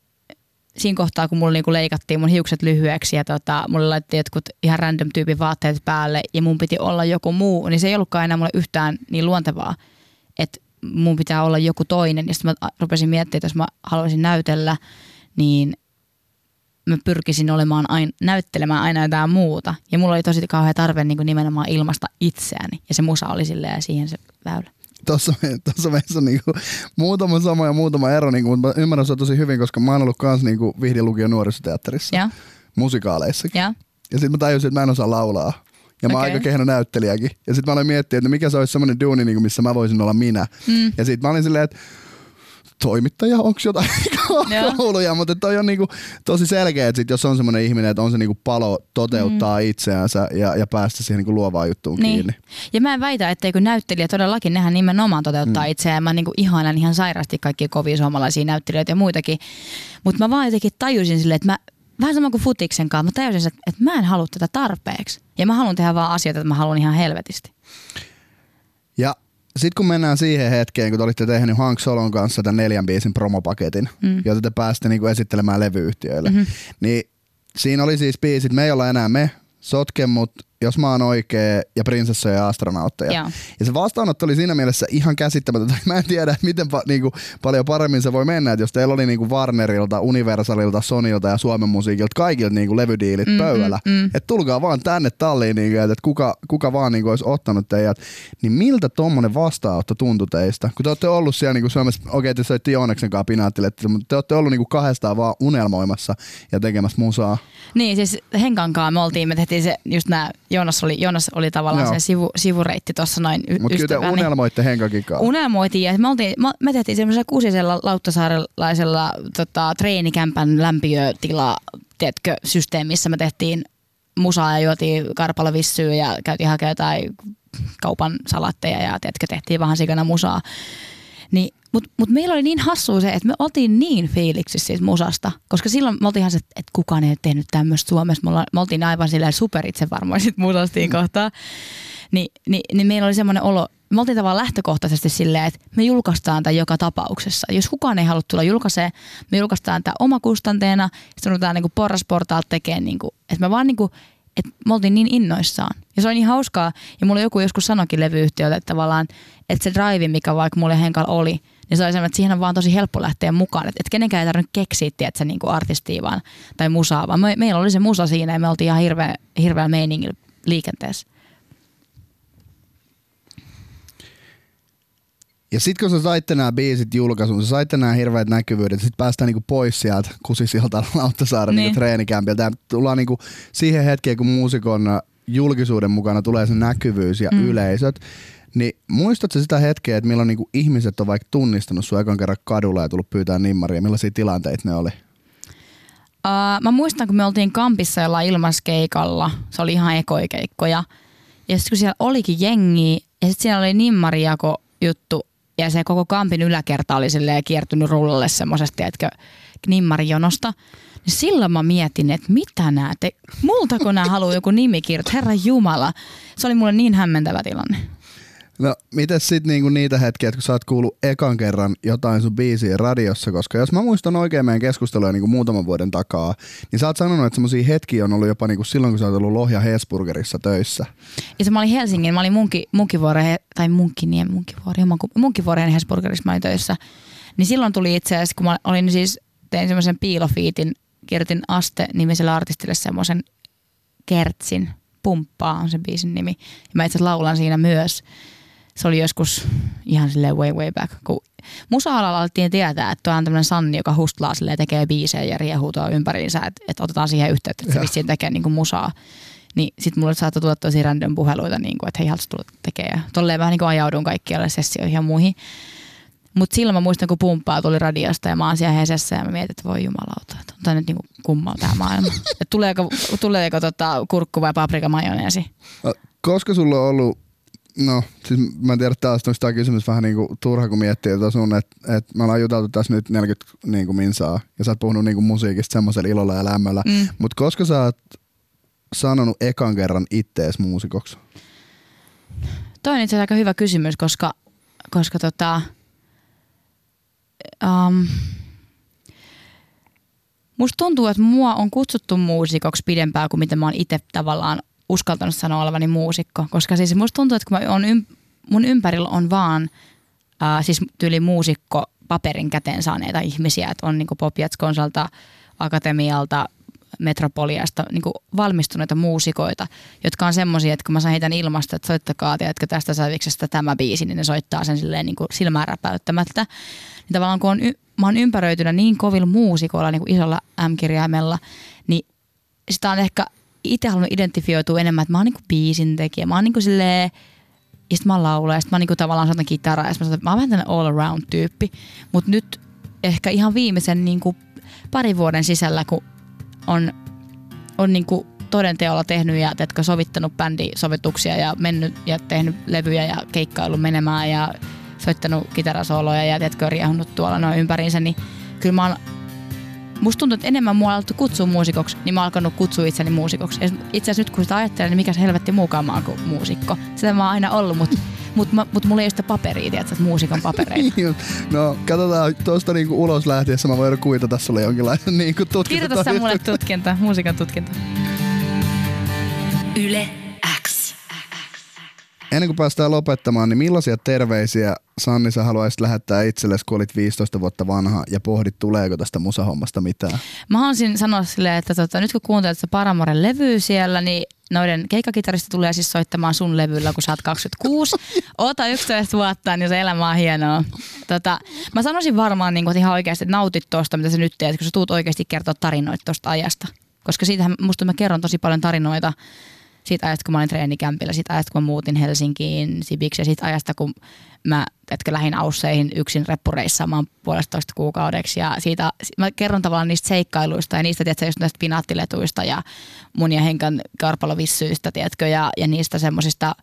siinä kohtaa, kun mulla niinku leikattiin mun hiukset lyhyeksi ja tota, mulle laitettiin jotkut ihan random tyypin vaatteet päälle ja mun piti olla joku muu, niin se ei ollutkaan enää mulle yhtään niin luontevaa. Että mun pitää olla joku toinen. Ja sitten mä rupesin miettimään, että jos mä haluaisin näytellä, niin mä pyrkisin olemaan aina, näyttelemään aina jotain muuta. Ja mulla oli tosi kauhean tarve niin kuin nimenomaan ilmasta itseäni. Ja se musa oli silleen ja siihen se väylä. Tuossa, tuossa meissä on niinku muutama sama ja muutama ero, niinku, mutta mä ymmärrän se tosi hyvin, koska mä oon ollut kans niinku vihdilukio nuorisoteatterissa, Ja, musikaaleissakin. ja. Ja sitten mä tajusin, että mä en osaa laulaa. Ja mä oon Okei. aika kehno näyttelijäkin. Ja sitten mä aloin miettiä, että mikä se olisi semmoinen duuni, niin missä mä voisin olla minä. Mm. Ja sitten mä olin silleen, että toimittaja, onko jotain kouluja, mutta toi on niinku tosi selkeä, että sit jos on semmoinen ihminen, että on se niinku palo toteuttaa mm. itseänsä ja, ja päästä siihen niinku luovaan juttuun Niin. kiinni. Ja mä en väitä, etteikö näyttelijä todellakin, nehän nimenomaan toteuttaa mm. itseään. Mä niinku ihailen ihan sairaasti kaikkia kovia suomalaisia näyttelijöitä ja muitakin. Mutta mä vaan jotenkin tajusin silleen, että mä, vähän sama kuin futiksen kanssa, mä tajusin, että, että mä en halua tätä tarpeeksi. Ja mä haluan tehdä vaan asioita, että mä haluan ihan helvetisti. Ja sitten kun mennään siihen hetkeen, kun te olitte tehnyt Hank Solon kanssa tämän neljän biisin promopaketin, mm. jota te pääsitte niinku esittelemään levyyhtiöille, mm-hmm. niin siinä oli siis biisit Me ei olla enää me, Sotke mut, Jos mä oon oikee ja Prinsessoja ja astronautteja. Joo. Ja se vastaanotto oli siinä mielessä ihan käsittämätöntä. Mä en tiedä, että miten pa- niinku, paljon paremmin se voi mennä, että jos teillä oli niinku Warnerilta, Universalilta, Sonilta ja Suomen musiikilta kaikilta niinku levydiilit mm, pöydällä, mm, mm. että tulkaa vaan tänne talliin, niinku, että kuka, kuka vaan niinku olisi ottanut teidät, niin miltä tommonen vastaanotto tuntui teistä? Kun te olette ollut siellä niinku Suomessa, okei okay, te soitte Jooneksen kanssa pinaattilette, mutta te olette ollut niinku kahdestaan vaan unelmoimassa ja tekemässä musaa. Niin, siis Henkan kanssa me oltiin, me tehtiin se just nää, Joonas oli, Joonas oli tavallaan Joo. se sivu, sivureitti tuossa noin y- Mutta kyllä te unelmoitte Henkakin kanssa. Unelmoitiin ja me, oltiin, me- tehtiin semmoisella kuusisella lauttasaarelaisella tota, treenikämpän lämpiötila, tiedätkö, systeemissä me tehtiin musaa ja juotiin karpalla vissyä ja käytiin hakemaan jotain kaupan salatteja ja tiedätkö, tehtiin vähän sikana musaa. Niin, Mutta mut meillä oli niin hassua se, että me oltiin niin fiiliksissä siis musasta, koska silloin me oltiin ihan se, että kukaan ei ole tehnyt tämmöistä Suomessa. Me, olla, me oltiin aivan silleen super itsevarmoja sit musastiin mm. kohtaa. Ni, niin, niin meillä oli semmoinen olo, me oltiin tavallaan lähtökohtaisesti silleen, että me julkaistaan tämä joka tapauksessa. Jos kukaan ei halua tulla julkaisee, me julkaistaan tämä omakustanteena, sitten ruvetaan niinku porrasportaalta tekemään, niinku, että me vaan niinku, että me oltiin niin innoissaan. Ja se oli niin hauskaa, ja mulle joku joskus sanoikin levyyhtiöltä, että tavallaan, että se drive, mikä vaikka mulle Henkal oli, niin se oli semmoinen, että siihen on vaan tosi helppo lähteä mukaan. Että, että kenenkään ei tarvinnut keksiä, se niinku artistia vaan, tai musaa, vaan me, meillä oli se musa siinä ja me oltiin ihan hirveä, hirveä meiningillä liikenteessä. Ja sit kun sä saitte nämä biisit julkaisuun, sä saitte nämä hirveät näkyvyydet, sit päästään niinku pois sieltä kusisilta Lauttasaaren Niin. niinku treenikämpiltä. Ja tullaan niinku siihen hetkeen, kun muusikon julkisuuden mukana tulee se näkyvyys ja mm. yleisöt. Niin muistatko sitä hetkeä, että milloin niinku ihmiset on vaikka tunnistanut sun ekan kerran kadulla ja tullut pyytää nimmaria? Millaisia tilanteita ne oli? Uh, mä muistan, kun me oltiin kampissa jollain ilmaskeikalla, se oli ihan ekoikeikkoja. Ja sitten kun siellä olikin jengi, ja sitten siellä oli nimmarijako juttu, ja se koko kampin yläkerta oli silleen kiertynyt rullalle semmoisesta, tiedätkö, nimmarijonosta. Niin silloin mä mietin, että mitä nää te, multako nää haluaa joku nimikirjoit, herra jumala. Se oli mulle niin hämmentävä tilanne. No, mites sit niinku niitä hetkiä, kun sä oot kuullut ekan kerran jotain sun biisiä radiossa, koska jos mä muistan oikein meidän keskustelua niinku muutaman vuoden takaa, niin sä oot sanonut, että semmosia hetkiä on ollut jopa niinku silloin, kun sä oot ollut Lohja Hesburgerissa töissä. Ja se mä olin Helsingin, mä olin munki, Munkivuoren, tai Munkinien, Munkivuori, jomanku- Munkivuoren Hesburgerissa mä olin töissä. Niin silloin tuli itse asiassa, kun mä olin siis, tein semmoisen piilofiitin, kirjoitin Aste-nimiselle artistille semmoisen Kertsin, Pumppaa on sen biisin nimi. Ja mä itse laulan siinä myös. Se oli joskus ihan silleen way way back, kun musa-alalla alettiin tietää, että tuo on tämmöinen Sanni, joka hustlaa silleen, tekee biisejä ja riehuu tuo ympäriinsä, että, että otetaan siihen yhteyttä, että se vissiin tekee niin kuin musaa. Niin sit mulle saattoi tulla tosi random puheluita, niin kuin, että hei, haluaisit tulla tekee. Ja tolleen vähän niin kuin ajaudun kaikkialle sessioihin ja muihin. Mutta silloin mä muistan, kun pumppaa tuli radiosta ja mä oon siellä Hesessä ja mä mietin, että voi jumalauta, että on tää nyt niinku kummaa tää maailma. Et tuleeko tuleeko tota kurkku vai paprika majoneesi? No, Koska sulla on ollut, no siis mä en tiedä taas, onko tämä kysymys vähän niinku turha kun miettii että sun, että et me ollaan juteltu tässä nyt 40 niinku minsaa ja sä oot puhunut niinku musiikista semmoisella ilolla ja lämmöllä, Mm. mutta koska sä oot sanonut ekan kerran ittees muusikoksi? Toi on itse asiassa aika hyvä kysymys, koska, koska tota, um, musta tuntuu, että mua on kutsuttu muusikoksi pidempään kuin mitä mä oon itse tavallaan uskaltanut sanoa olevani muusikko. Koska siis musta tuntuu, että kun mä oon ym, mun ympärillä on vaan äh, siis tyyli muusikko paperin käteen saaneita ihmisiä, että on niinku Pop Konsalta, Akatemialta, Metropoliasta niin valmistuneita muusikoita, jotka on semmoisia, että kun mä sain heidän ilmasta, että soittakaa, tiedätkö tästä säviksestä tämä biisi, niin ne soittaa sen silleen niin silmään räpäyttämättä. Niin tavallaan kun on, mä oon ympäröitynä niin kovilla muusikoilla, niin kuin isolla M-kirjaimella, niin sitä on ehkä itse halunnut identifioitua enemmän, että mä oon niin biisin tekijä. Mä oon niin silleen, ja sitten mä oon laulaja, ja sitten mä niin tavallaan soitan kitaraa, ja mä, sanon, mä oon vähän tämmöinen all around tyyppi. Mutta nyt ehkä ihan viimeisen niin kuin parin vuoden sisällä, kun on, on niin kuin todenteolla tehnyt ja teetkö, sovittanut bändisovituksia ja mennyt ja tehnyt levyjä ja keikkaillut menemään ja soittanut kitarasooloja ja teetkö, riehunut tuolla noin ympäriinsä, niin kyllä mä oon Musta tuntuu, että enemmän mua on kutsua muusikoksi, niin mä oon alkanut kutsua itseni muusikoksi. Itse asiassa nyt kun sitä ajattelen, niin mikä se helvetti muukaan mä oon kuin muusikko. Sitä mä oon aina ollut, mutta mutta mut mulla ei ole sitä paperia, tiedätkö, muusikan papereita. Niin no, katsotaan tuosta niinku ulos lähtiessä, mä voin kuitata sulle jonkinlaisen niinku tutkinta. Kirjoita sä mulle tutkinta, muusikan tutkinta. Yle. Ennen kuin päästään lopettamaan, niin millaisia terveisiä Sanni sä haluaisit lähettää itsellesi, kun olit 15 vuotta vanha ja pohdit, tuleeko tästä musahommasta mitään? Mä haluaisin sanoa silleen, että tota, nyt kun kuuntelet sitä Paramoren levyä siellä, niin noiden keikkakitaristi tulee siis soittamaan sun levyllä, kun sä oot 26. Oota 11 vuotta, niin se elämä on hienoa. Tota, mä sanoisin varmaan niin kuin, että ihan oikeasti, että nautit tuosta, mitä sä nyt teet, kun sä tuut oikeasti kertoa tarinoita tuosta ajasta. Koska siitähän musta mä kerron tosi paljon tarinoita siitä ajasta, kun mä olin treenikämpillä, siitä ajasta, kun mä muutin Helsinkiin, Sibiksi ja siitä ajasta, kun mä etkö, lähin Ausseihin yksin reppureissaamaan puolestoista kuukaudeksi ja siitä, mä kerron tavallaan niistä seikkailuista ja niistä, tiedätkö, just näistä pinaattiletuista ja mun ja Henkan karpalovissyistä, tiedätkö, ja, ja niistä semmoisista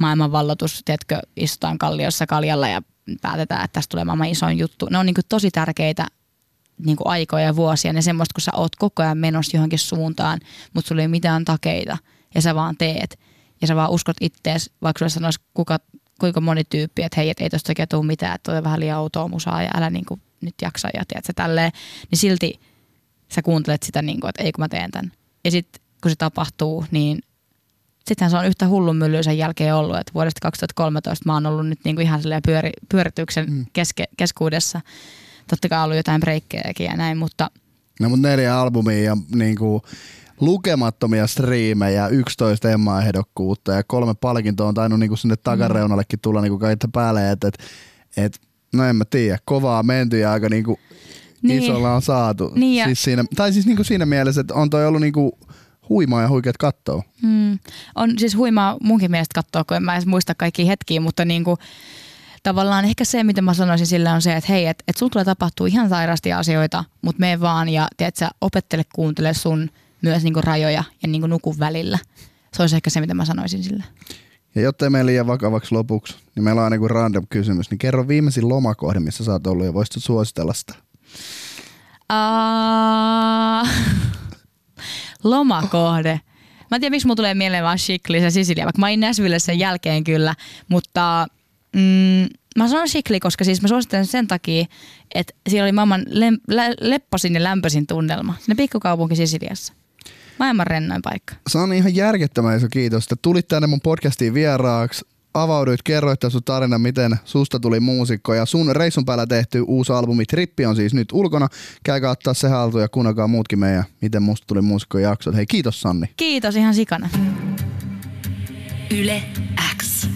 maailmanvallotus, tiedätkö, istutaan kalliossa kaljalla ja päätetään, että tästä tulee maailman isoin juttu. Ne on niin tosi tärkeitä niin aikoja ja vuosia, ne semmoista, kun sä oot koko ajan menossa johonkin suuntaan, mutta sulla ei ole mitään takeita ja sä vaan teet ja sä vaan uskot ittees, vaikka sulle sanoisi kuka kuinka moni tyyppi, että hei, et ei tosta oikein tule mitään, että on vähän liian outoa musaa ja älä niin kuin nyt jaksa ja tiedät sä tälleen, niin silti sä kuuntelet sitä niin kuin, että ei kun mä teen tämän. Ja sitten kun se tapahtuu, niin sittenhän se on yhtä hullun myllyä sen jälkeen ollut, että vuodesta 2013 mä oon ollut nyt niin kuin ihan pyöri, pyörityksen mm. keske, keskuudessa. Totta kai ollut jotain breikkejäkin ja näin, mutta... No mutta neljä albumia ja niin kuin lukemattomia striimejä, 11 Emma-ehdokkuutta ja kolme palkintoa on tainnut niinku sinne takareunallekin tulla niinku kaikista päälle, että et, et, no en mä tiedä, kovaa menty ja aika niinku niin. isolla on saatu. Niin ja... siis siinä, tai siis niinku siinä mielessä, että on toi ollut niinku huimaa ja huikeat kattoa. Mm. On siis huimaa munkin mielestä katsoa, kun en mä edes muista kaikki hetkiä, mutta niinku, tavallaan ehkä se, mitä mä sanoisin sille on se, että hei, että et sun tulee tapahtua ihan sairasti asioita, mutta me vaan ja tiedät, sä opettele kuuntele sun myös niin kuin rajoja ja niin kuin nukun välillä. Se olisi ehkä se, mitä mä sanoisin sille. Ja jotta ei liian vakavaksi lopuksi, niin meillä on aina kuin random kysymys, niin kerro viimeisin lomakohde, missä sä oot ollut ja voisitko suositella sitä? Uh, lomakohde. Mä en tiedä, miksi mulla tulee mieleen vaan Shikli ja Sisilia, vaikka mä olin Näsville sen jälkeen kyllä, mutta mm, mä sanon Shikli, koska siis mä suosittelen sen takia, että siellä oli maailman lem, lä, lepposin ja lämpöisin tunnelma, sinne pikkukaupunki Sisiliassa. Maailman rennoin paikka. Se on ihan järkettömän iso kiitos, että tulit tänne mun podcastiin vieraaksi. Avauduit, kerroit sun tarina, miten susta tuli muusikko ja sun reissun päällä tehty uusi albumi Trippi on siis nyt ulkona. Käykää ottaa se haltuun ja kuunnelkaa muutkin meidän Miten musta tuli muusikko jaksot. Hei kiitos Sanni. Kiitos ihan sikana. Yle X.